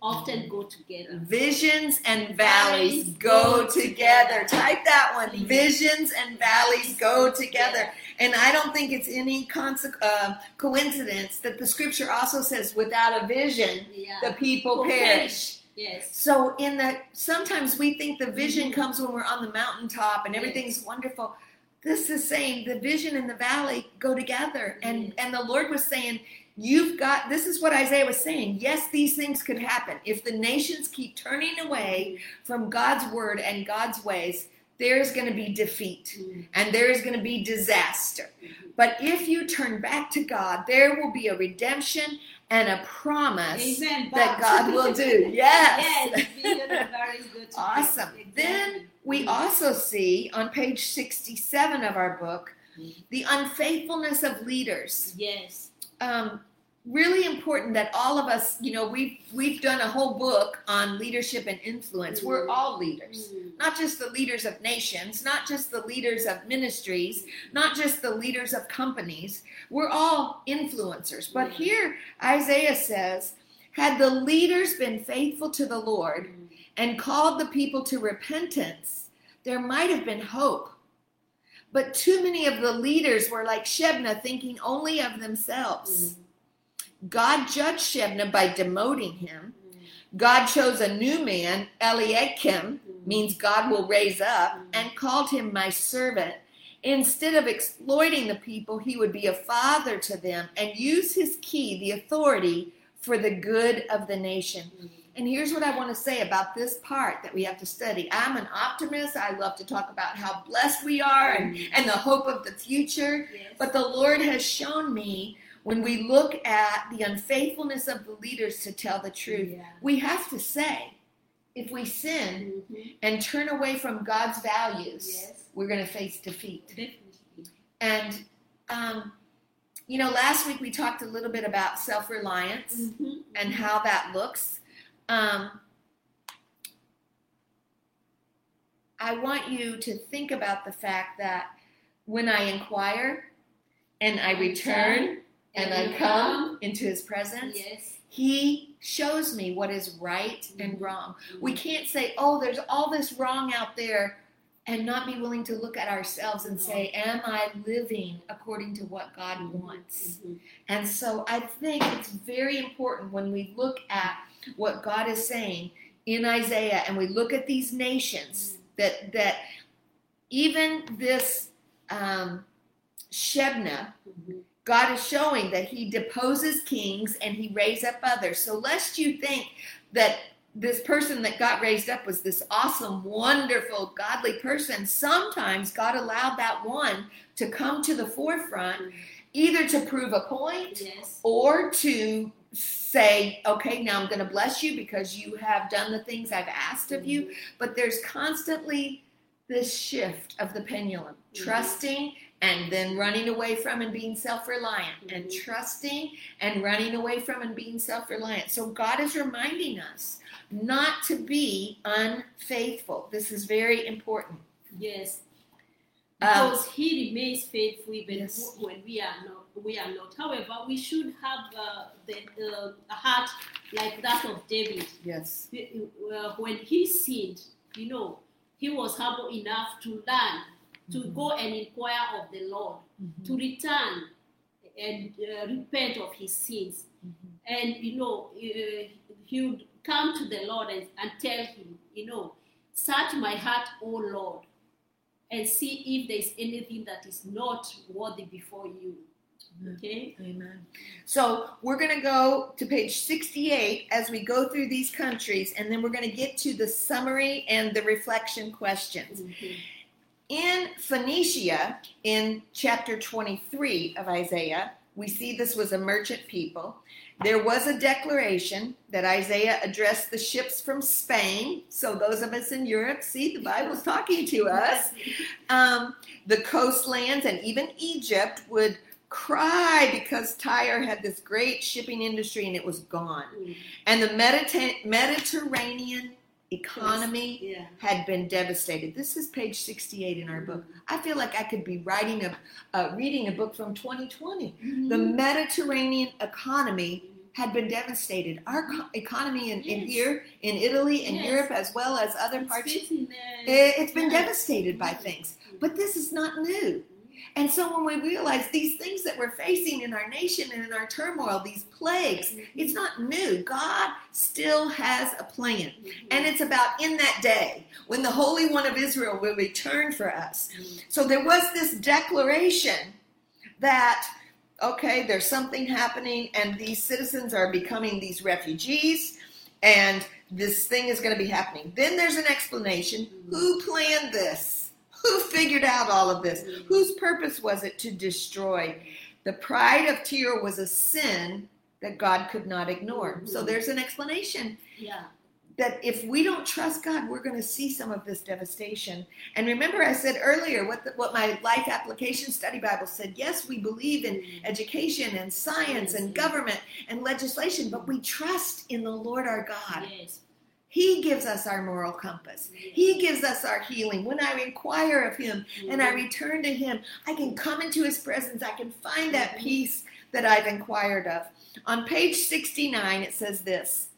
often go together. Visions and valleys Valleys go go together. together. Type that one. Mhm. Visions and valleys go together. And I don't think it's any conse- uh, coincidence that the scripture also says, without a vision, Yeah. the people Will perish. Yes. So in the sometimes we think the vision Mhm. comes when we're on the mountaintop and everything's wonderful. This is saying the vision and the valley go together. And Yes. and the Lord was saying, You've got this is what Isaiah was saying. Yes, these things could happen. If the nations keep turning away from God's word and God's ways, there's going to be defeat Mm. and there is going to be disaster. Mhm. But if you turn back to God, there will be a redemption and a promise that God will do. Yes. yes. Vision and valleys go together. Awesome. Exactly. Then we also see on page 67 of our book Mhm. the unfaithfulness of leaders. Yes. Um, really important that all of us, you know, we've we've done a whole book on leadership and influence. We're Mhm. all leaders. Mm. Not just the leaders of nations, not just the leaders of ministries, not just the leaders of companies. We're all influencers. But Mhm. here Isaiah says, had the leaders been faithful to the Lord, Mm. and called the people to repentance, there might have been hope. But too many of the leaders were like Shebna, thinking only of themselves. God judged Shebna by demoting him. God chose a new man, Eliakim, means God will raise up, and called him my servant. Instead of exploiting the people, he would be a father to them and use his key, the authority, for the good of the nation. And here's what I want to say about this part that we have to study. I'm an optimist. I love to talk about how blessed we are and, and the hope of the future. Yes. But the Lord has shown me when we look at the unfaithfulness of the leaders to tell the truth, Yeah. we have to say, if we sin Mhm. and turn away from God's values, Yes. we're going to face defeat. Definitely. And, um, you know, last week we talked a little bit about self reliance Mhm. and how that looks. Um, I want you to think about the fact that when I inquire and I return and I come into his presence, Yes. he shows me what is right and wrong. We can't say, oh, there's all this wrong out there and not be willing to look at ourselves and say, am I living according to what God wants? Mhm. And so I think it's very important when we look at what God is saying in Isaiah and we look at these nations that that even this um, Shebna, Mhm. God is showing that He deposes kings and He raised up others. So lest you think that this person that got raised up was this awesome, wonderful, godly person, sometimes God allowed that one to come to the forefront, either to prove a point Yes. or to say, okay, now I'm going to bless you because you have done the things I've asked of you. But there's constantly this shift of the pendulum, Mhm. trusting and then running away from and being self reliant, and Mhm. trusting and running away from and being self reliant. So God is reminding us not to be unfaithful. This is very important. Yes. Um, Because he remains faithful even Yes. when we are not. We are not. However, we should have uh, the, the a heart like that of David. yes. Uh, when he sinned, you know, he was humble enough to learn, to Mhm. go and inquire of the Lord, to return and uh, repent of his sins. And, you know, uh, he would come to the Lord and, and tell him, you know, search my heart, O Lord, and see if there is anything that is not worthy before you. Okay? Amen. So we're going to go to page 68 as we go through these countries, and then we're going to get to the summary and the reflection questions. Mhm. In Phoenicia, in chapter 23 of Isaiah, we see this was a merchant people. There was a declaration that Isaiah addressed the ships from Spain. So, those of us in Europe, see, the Bible's talking to us. Um, the coastlands and even Egypt would cry because Tyre had this great shipping industry and it was gone. Mm. And the Mediterranean economy Yeah. had been devastated. This is page 68 in our book. I feel like I could be writing a, uh, reading a book from 2020. The Mhm. Mediterranean economy had been devastated. Our co- economy in, in here, in Italy, in Yes. Europe, as well as other It's parts, uh, it, it's been devastated by things. But this is not new. And so when we realize these things that we're facing in our nation and in our turmoil, these plagues, it's not new. God still has a plan. And it's about in that day when the Holy One of Israel will return for us. So there was this declaration that, okay, there's something happening, and these citizens are becoming these refugees, and this thing is going to be happening. Then there's an explanation who planned this? Who figured out all of this? Mm-hmm. Whose purpose was it to destroy? The pride of Tyre was a sin that God could not ignore. So mm-hmm. there's an explanation Yeah. that if we don't trust God, we're going to see some of this devastation. And remember, I said earlier what the, what my life application study Bible said. Yes, we believe in mm-hmm. education and science and government and legislation, but we trust in the Lord our God. Yes. He gives us our moral compass. He gives us our healing. When I inquire of Him and I mm-hmm. return to Him, I can come into His presence. I can find that mm-hmm. peace that I've inquired of. On page 69, it says this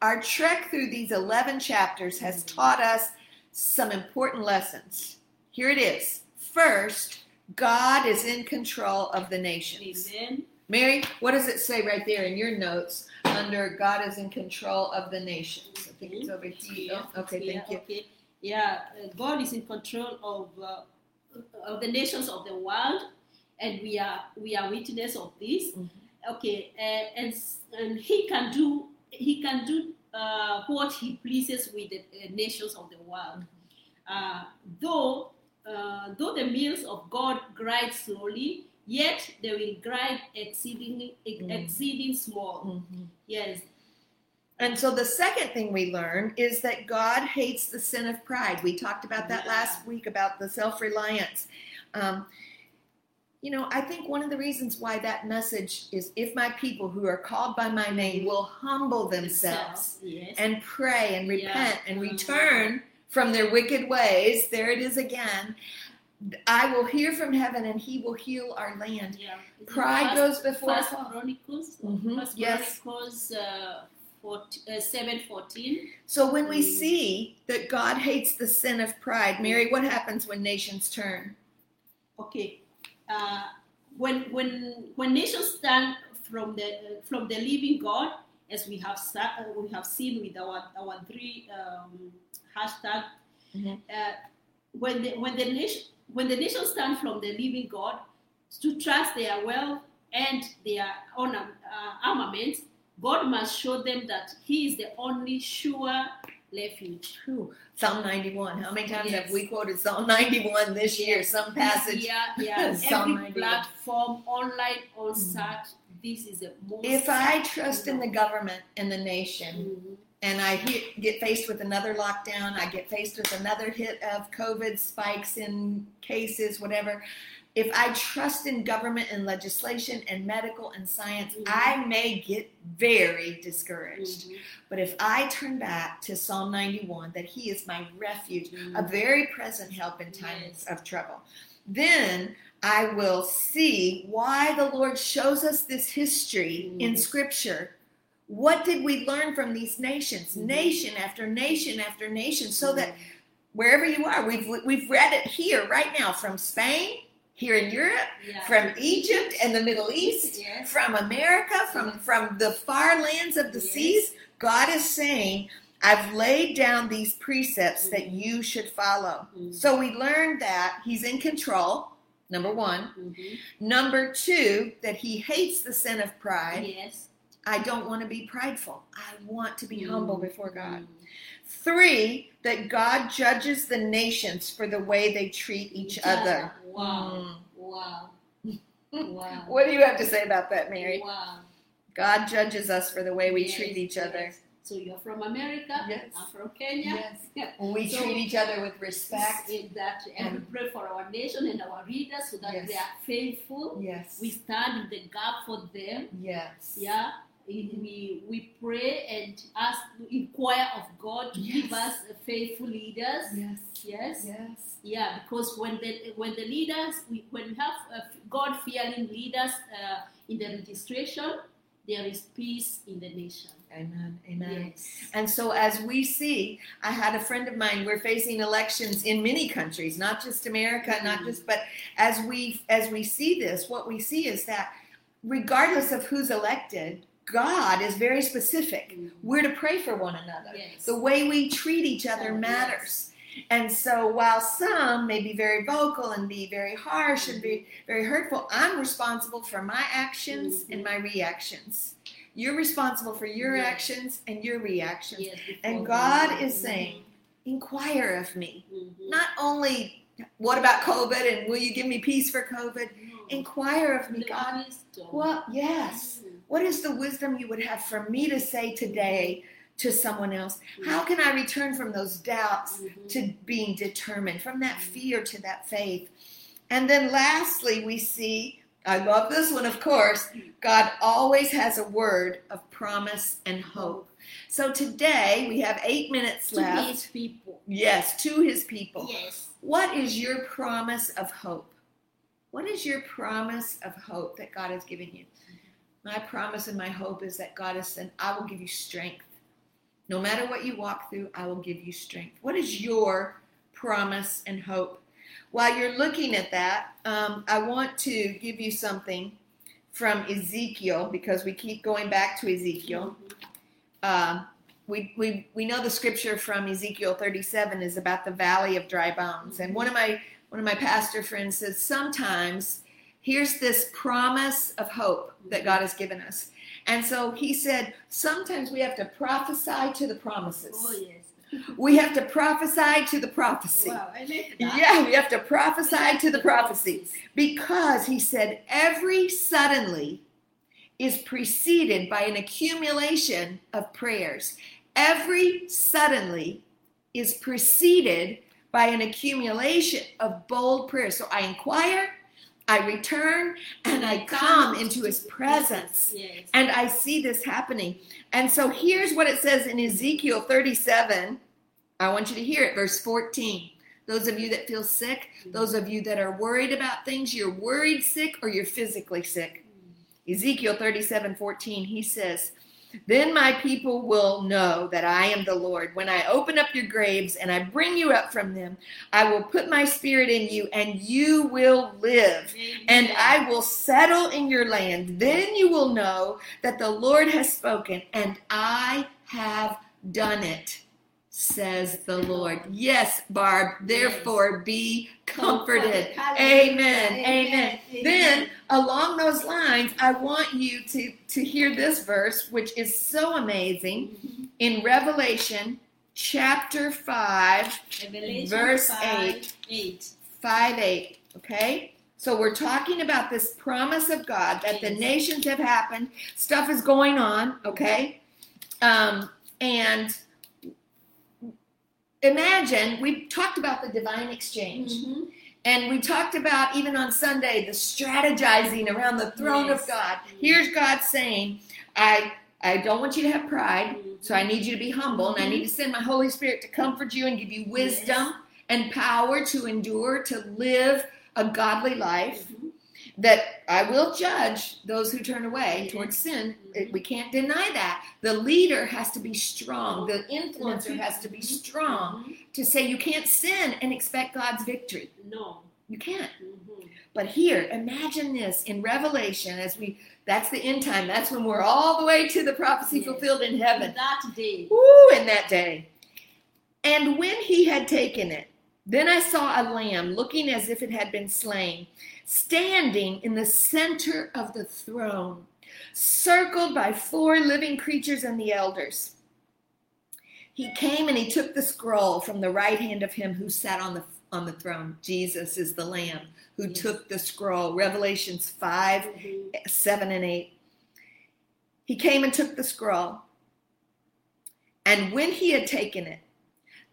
Our trek through these 11 chapters has mm-hmm. taught us some important lessons. Here it is. First, God is in control of the nations. Amen. Mary, what does it say right there in your notes under God is in control of the nations? Think it's over here. Yeah, Oh, okay, thank you. Okay. Yeah, uh, God is in control of uh, of the nations of the world, and we are we are witness of this. Mhm. Okay, uh, and and He can do He can do uh, what He pleases with the uh, nations of the world. Uh, though uh, though the mills of God grind slowly, yet they will grind exceedingly Mm. exceeding small. Mhm. Yes. And so the second thing we learn is that God hates the sin of pride. We talked about that last week about the self reliance. Um, you know, I think one of the reasons why that message is if my people who are called by my name will humble themselves Yes. and pray and Yeah. repent and Mhm. return from their wicked ways, there it is again. I will hear from heaven and he will heal our land. Yeah. Pride First- goes before First. Chronicles, Mhm, First yes. Uh, 14, uh, seven fourteen. So when we Mm. see that God hates the sin of pride, Mary, what happens when nations turn? Okay, uh, when when when nations turn from the uh, from the living God, as we have uh, we have seen with our our three um, hashtag, Mhm. uh, when the when the nation when the nations stand from the living God to trust their wealth and their own uh, armament, God must show them that He is the only sure refuge. Whew. Psalm 91. How many times Yes. have we quoted Psalm 91 this year? Some passage. Yeah, yeah. Every 91. platform, online, on site, this is the most. If I trust in the government and the nation, Mhm. and I hit, get faced with another lockdown, I get faced with another hit of COVID spikes in cases, whatever. If I trust in government and legislation and medical and science, Mhm. I may get very discouraged. Mhm. But if I turn back to Psalm 91, that He is my refuge, a Mhm. very present help in times Yes. of trouble, then I will see why the Lord shows us this history in Mhm. Scripture. What did we learn from these nations, Mhm. nation after nation after nation, so that Mhm. wherever you are, we've we've read it here right now from Spain, here in Europe, Yeah. from Egypt and the Middle East, Yes. from America, from Yes. from the far lands of the Yes. seas. God is saying, "I've laid down these precepts that Mhm. you should follow." Mhm. So we learned that He's in control. Number one. Mhm. Number two, that He hates the sin of pride. Yes. I don't want to be prideful. I want to be humble before God. Mhm. Three, that God judges the nations for the way they treat each other. Wow. Mm. Wow. Wow. What do you have to say about that, Mary? Wow. God judges us for the way we Yes, treat each yes. other. So you're from America. Yes. I'm from Kenya. Yes. We So- treat each other with respect. Exactly. And we mm. pray for our nation and our leaders so that Yes. they are faithful. Yes. We stand in the gap for them. yes. Yeah. We, we pray and ask, inquire of God to give us faithful leaders. Yes. Yes. Yes. Yeah, because when the when the leaders we, when we have uh, God fearing leaders uh, in the registration, there is peace in the nation. Amen. Amen. Yes. And so, as we see, I had a friend of mine. We're facing elections in many countries, not just America, not Mhm. just. But as we as we see this, what we see is that, regardless of who's elected, God is very specific. Mhm. We're to pray for one another. Yes. The way we treat each other matters. And so, while some may be very vocal and be very harsh and be very hurtful, I'm responsible for my actions and my reactions. You're responsible for your Yes. actions and your reactions. Yes, And God God. is saying, inquire of me. Mhm. Not only, what about COVID and will you give me peace for COVID? No. Inquire of me, The God. wisdom. Well, yes. Mhm. What is the wisdom you would have for me to say today to someone else? How can I return from those doubts Mhm. to being determined, from that fear to that faith? And then lastly, we see, I love this one, of course, God always has a word of promise and hope. So today we have eight minutes to left. his people. Yes, to his people. Yes. What is your promise of hope? What is your promise of hope that God has given you? My promise and my hope is that God has said, I will give you strength. No matter what you walk through, I will give you strength. What is your promise and hope? While you're looking at that, um, I want to give you something from Ezekiel because we keep going back to Ezekiel. Um, we, we, we know the scripture from Ezekiel 37 is about the valley of dry bones. And one of my one of my pastor friends says sometimes here's this promise of hope that God has given us. And so he said sometimes we have to prophesy to the promises. Oh yes. We have to prophesy to the prophecy. Wow, I like that. Yeah, we have to prophesy to the prophecy because he said every suddenly is preceded by an accumulation of prayers. Every suddenly is preceded by an accumulation of bold prayers. So I inquire, I return, and I come into his presence. Yes. And I see this happening. And so here's what it says in Ezekiel 37. I want you to hear it, verse 14. Those of you that feel sick, those of you that are worried about things, you're worried sick or you're physically sick. Mm. Ezekiel 37 14, he says, Then my people will know that I am the Lord. When I open up your graves and I bring you up from them, I will put my spirit in you and you will live and I will settle in your land. Then you will know that the Lord has spoken, and I have done it, says the Lord. Yes, Barb, therefore be comforted. Amen. Amen. Then, along those lines, I want you to, to hear this verse, which is so amazing, Mhm. in Revelation chapter 5, Revelation Verse 5, eight. 8. 5 8. Okay? So we're talking about this promise of God that the nations have happened, stuff is going on, okay? Um, and imagine we talked about the divine exchange. Mhm. And we talked about even on Sunday the strategizing around the throne Yes. of God. Here's God saying, I I don't want you to have pride, so I need you to be humble, and I need to send my Holy Spirit to comfort you and give you wisdom and power to endure, to live a godly life. Mhm. That I will judge those who turn away towards sin. Mhm. We can't deny that. The leader has to be strong. The influencer has to be Mhm. strong to say you can't sin and expect God's victory. No. You can't. Mhm. But here, imagine this in Revelation as we that's the end time. That's when we're all the way to the prophecy Yes. fulfilled in heaven. That day. Woo, in that day. And when he had taken it, then I saw a lamb looking as if it had been slain, standing in the center of the throne, circled by four living creatures and the elders. He came and he took the scroll from the right hand of him who sat on the on the throne. Jesus is the lamb who Yes. took the scroll. Revelations 5 Mhm. 7 and 8. He came and took the scroll. And when he had taken it,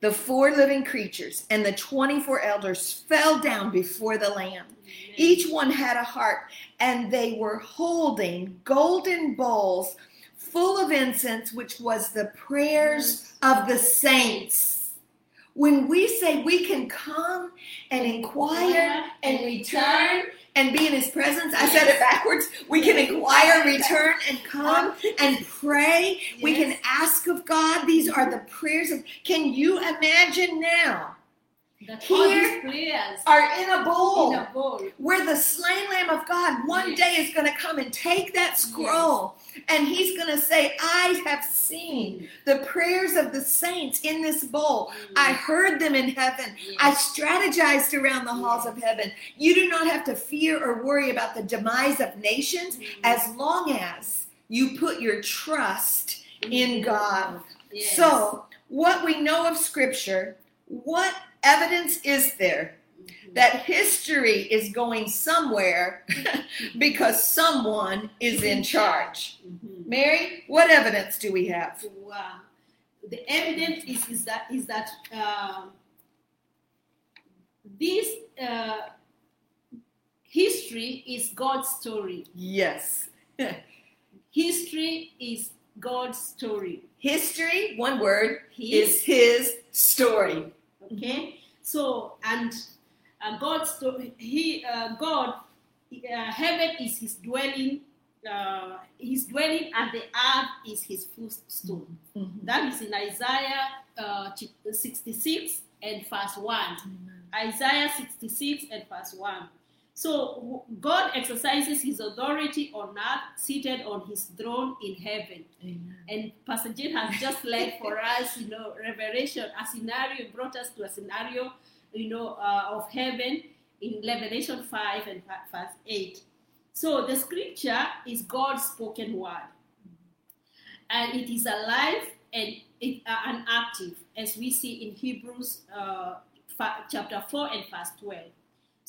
the four living creatures and the 24 elders fell down before the Lamb. Amen. Each one had a harp, and they were holding golden bowls full of incense, which was the prayers of the saints. When we say we can come and inquire and return and be in his presence, I said it backwards. We can inquire, return, and come and pray. We can ask of God. These are the prayers of. Can you imagine now? That Here Are in a bowl in a bowl. where the slain lamb of God one Yes. day is going to come and take that scroll and he's going to say, I have seen the prayers of the saints in this bowl. I heard them in heaven. Yes. I strategized around the halls of heaven. You do not have to fear or worry about the demise of nations Mhm. as long as you put your trust in Mhm. God. Yes. So, what we know of Scripture, what evidence is there that history is going somewhere because someone is in charge. Mhm. Mary, what evidence do we have? Wow. The evidence is, is that is that um, this uh, history is God's story. Yes. History is God's story. History, one word, His, is his story. Okay. So and uh, God's. He uh, God, uh, heaven is His dwelling. Uh, his dwelling and the earth is his footstool. That is in Isaiah uh, 66 and verse 1. Isaiah 66 and verse 1. So God exercises his authority on earth, seated on his throne in heaven. And Pastor Jane has just led for us, you know, Revelation, a scenario, brought us to a scenario, you know, uh, of heaven in Revelation 5 and verse 8. So the scripture is God's spoken word. And it is alive and, it, uh, and active, as we see in Hebrews uh, chapter 4 and verse 12.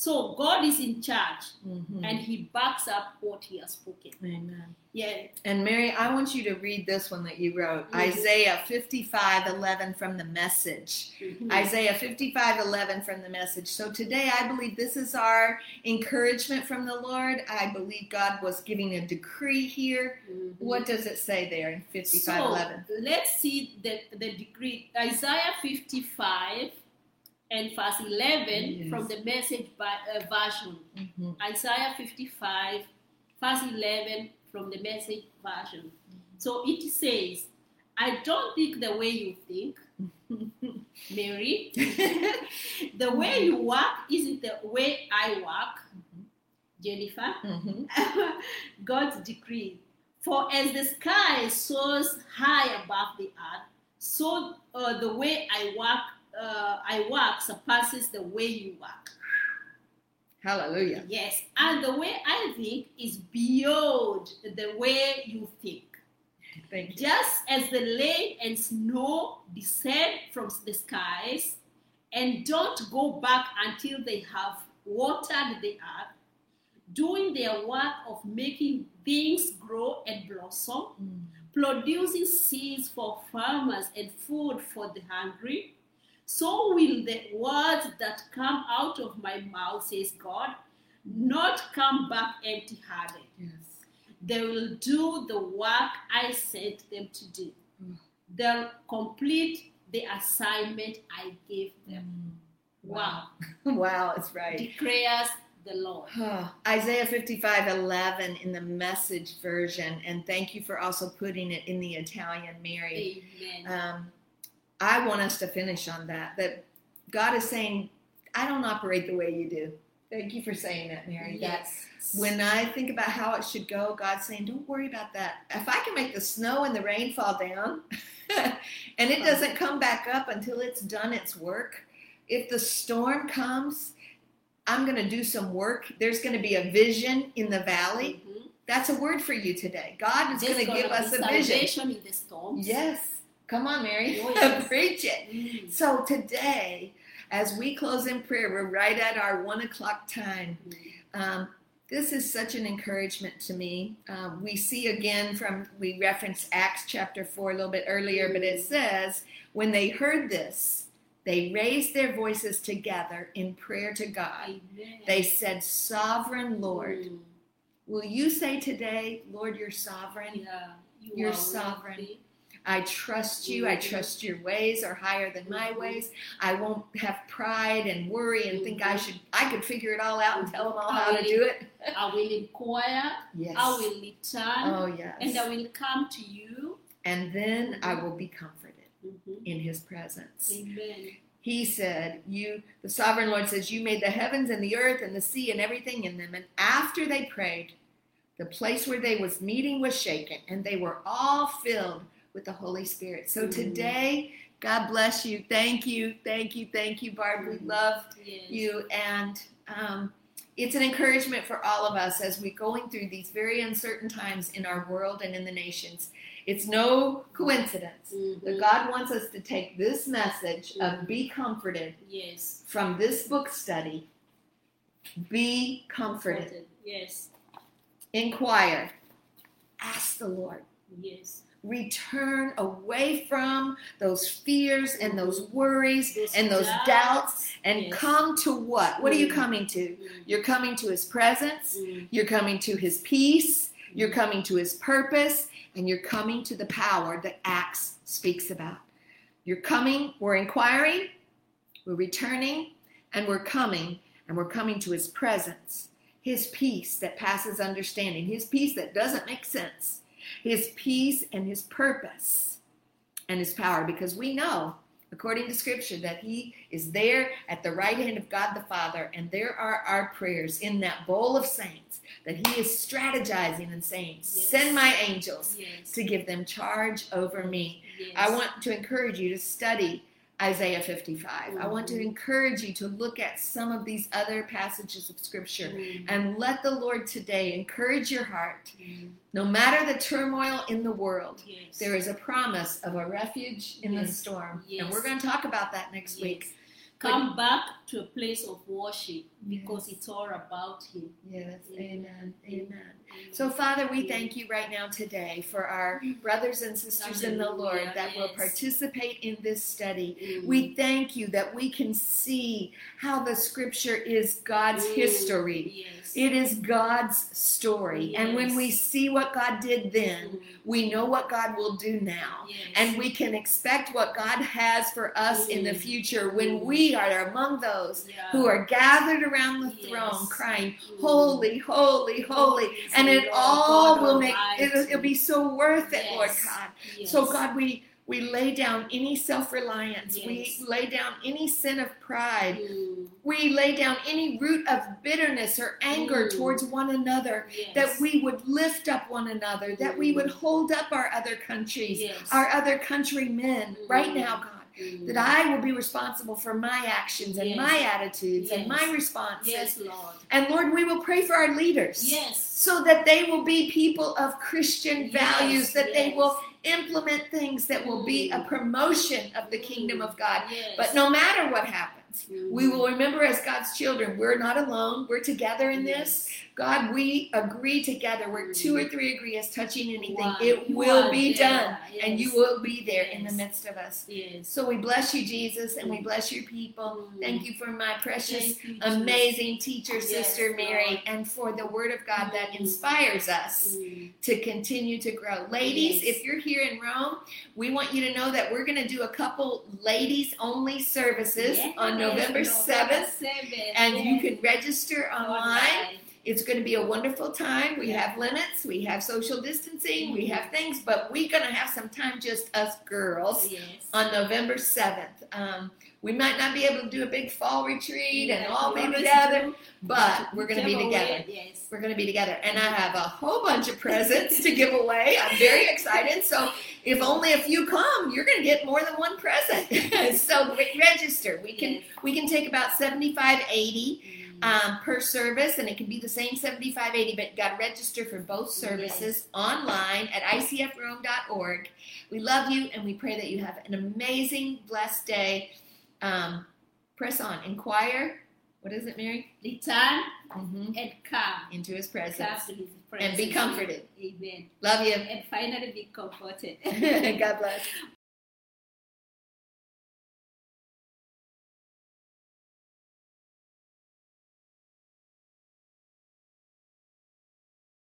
So God is in charge Mhm. and he backs up what he has spoken. Amen. Yeah. And Mary, I want you to read this one that you wrote Mhm. Isaiah 55 11 from the message. Mhm. Isaiah 55 11 from the message. So today I believe this is our encouragement from the Lord. I believe God was giving a decree here. Mhm. What does it say there in 55 so, 11? Let's see the, the degree. Isaiah 55 and verse 11 Yes. from the message by, uh, version. Mhm. Isaiah 55 verse 11 from the message version. So it says, I don't think the way you think, Mary. the way you work isn't the way I work, Jennifer. Mhm. God's decree. For as the sky soars high above the earth, so uh, the way I work, uh, I work surpasses the way you work. Hallelujah. Yes, and the way I think is beyond the way you think. Thank you. Just as the rain and snow descend from the skies and don't go back until they have watered the earth, doing their work of making things grow and blossom, producing seeds for farmers and food for the hungry. So will the words that come out of my mouth, says God, not come back empty handed. Yes. They will do the work I sent them to do. Mm. They'll complete the assignment I gave them. Wow. Wow, it's right. Declares the Lord. Isaiah 55 11 in the message version, and thank you for also putting it in the Italian, Mary. Amen. Um, I want us to finish on that. That God is saying, I don't operate the way you do. Thank you for saying that, Mary. That yes. when I think about how it should go, God's saying, don't worry about that. If I can make the snow and the rain fall down and it doesn't come back up until it's done its work, if the storm comes, I'm going to do some work. There's going to be a vision in the valley. Mhm. That's a word for you today. God is going to give us a vision. in the storms. Yes. Come on, Mary. Oh, yes. Preach it. Mm. So today, as we close in prayer, we're right at our one o'clock time. Mm. Um, this is such an encouragement to me. Um, we see again from, we referenced Acts chapter 4 a little bit earlier, but it says, when they heard this, they raised their voices together in prayer to God. Amen. They said, Sovereign Lord, Mm. will you say today, Lord, you're sovereign? Yeah, you You're sovereign. worthy. I trust you. I trust your ways are higher than my ways. I won't have pride and worry and think I should, I could figure it all out and tell them all how to do it. I will inquire. Yes. I will return. Oh, yes. And I will come to you. and then I will be comforted Mhm. in his presence. Amen. He said, You, the sovereign Lord says, You made the heavens and the earth and the sea and everything in them. And after they prayed, the place where they was meeting was shaken, and they were all filled with the Holy Spirit. So Mhm. today, God bless you. Thank you, thank you, thank you, Barb. We Mhm. love Yes. you, and um, it's an encouragement for all of us as we're going through these very uncertain times in our world and in the nations. It's no coincidence Mhm. that God wants us to take this message of be comforted Yes. from this book study. Be comforted. Yes. Inquire. Ask the Lord. Yes. Return away from those fears and those worries Those and those doubts and Yes. come to what? What are you Mm. coming to? Mm. You're coming to His presence. Mm. You're coming to His peace. You're coming to His purpose. And you're coming to the power that Acts speaks about. You're coming, we're inquiring, we're returning, and we're coming, and we're coming to His presence, His peace that passes understanding, His peace that doesn't make sense, His peace and His purpose and His power, because we know, according to Scripture, that He is there at the right hand of God the Father, and there are our prayers in that bowl of saints that He is strategizing and saying, Send my angels Yes. to give them charge over me. Yes. I want to encourage you to study Isaiah 55. I want to Mhm. encourage you to look at some of these other passages of Scripture Mm. and let the Lord today encourage your heart. Mm. No matter the turmoil in the world, Yes. there is a promise of a refuge in the Yes. storm. And we're going to talk about that next Yes. week. Come back to a place of worship because Yes. it's all about Him. Yes, amen, amen. Mm. So, Father, we thank you right now today for our brothers and sisters in the Lord Hallelujah, that will participate in this study. Mm. We thank you that we can see how the scripture is God's Mm. history. Yes. It is God's story. And when we see what God did then, Mm. we know what God will do now. Yes. And we can expect what God has for us in the Mm. future when Mm. we are among those Yeah. who are gathered around the Yes. throne crying, Mm. Holy, holy, holy. And it all will make, it'll, it'll be so worth it, Lord God. Yes. So, God, we, we lay down any self reliance. Yes. We lay down any sin of pride. Mm. We lay down any root of bitterness or anger Mm. towards one another. Yes. That we would lift up one another, that we would hold up our other countries, Yes. our other countrymen right now, God. Mm. That I will be responsible for my actions and Yes. my attitudes and my responses. Yes, Lord. And Lord, we will pray for our leaders. Yes. so that they will be people of Christian values, Yes, that they will implement things that will be a promotion of the kingdom of God. Yes. But no matter what happens, we will remember as God's children, we're not alone. We're together in this. God, we agree together. Where two or three agree as touching anything, Wow. it You will be there. done. And you will be there in the midst of us. Yes. So we bless you, Jesus, and we bless your people. Mm. Thank you for my precious, you, amazing teacher, Yes, Sister Mary, and for the word of God that Mm. inspires us Mm. to continue to grow. Ladies, Yes. if you're here in Rome, we want you to know that we're going to do a couple ladies only services Yes, on November 7th. 7th, And you can register online. It's going to be a wonderful time. We have limits, we have social distancing, we have things, but we're going to have some time just us girls Yes. on November 7th. Um, we might not be able to do a big fall retreat and all be together, but we're going to be together. Yes. We're going to be together. And I have a whole bunch of presents to give away. I'm very excited. So if only a few come, you're going to get more than one present. so register. We can Yes. we can take about 75, 80 Mm. Um, per service, and it can be the same 75, 80, but you got to register for both services online at icfrome.org. We love you, and we pray that you have an amazing, blessed day. Um, press on. Inquire. What is it, Mary? Return hmm and come. Into his presence. his And be comforted. Amen. Love you. And finally be comforted. God bless.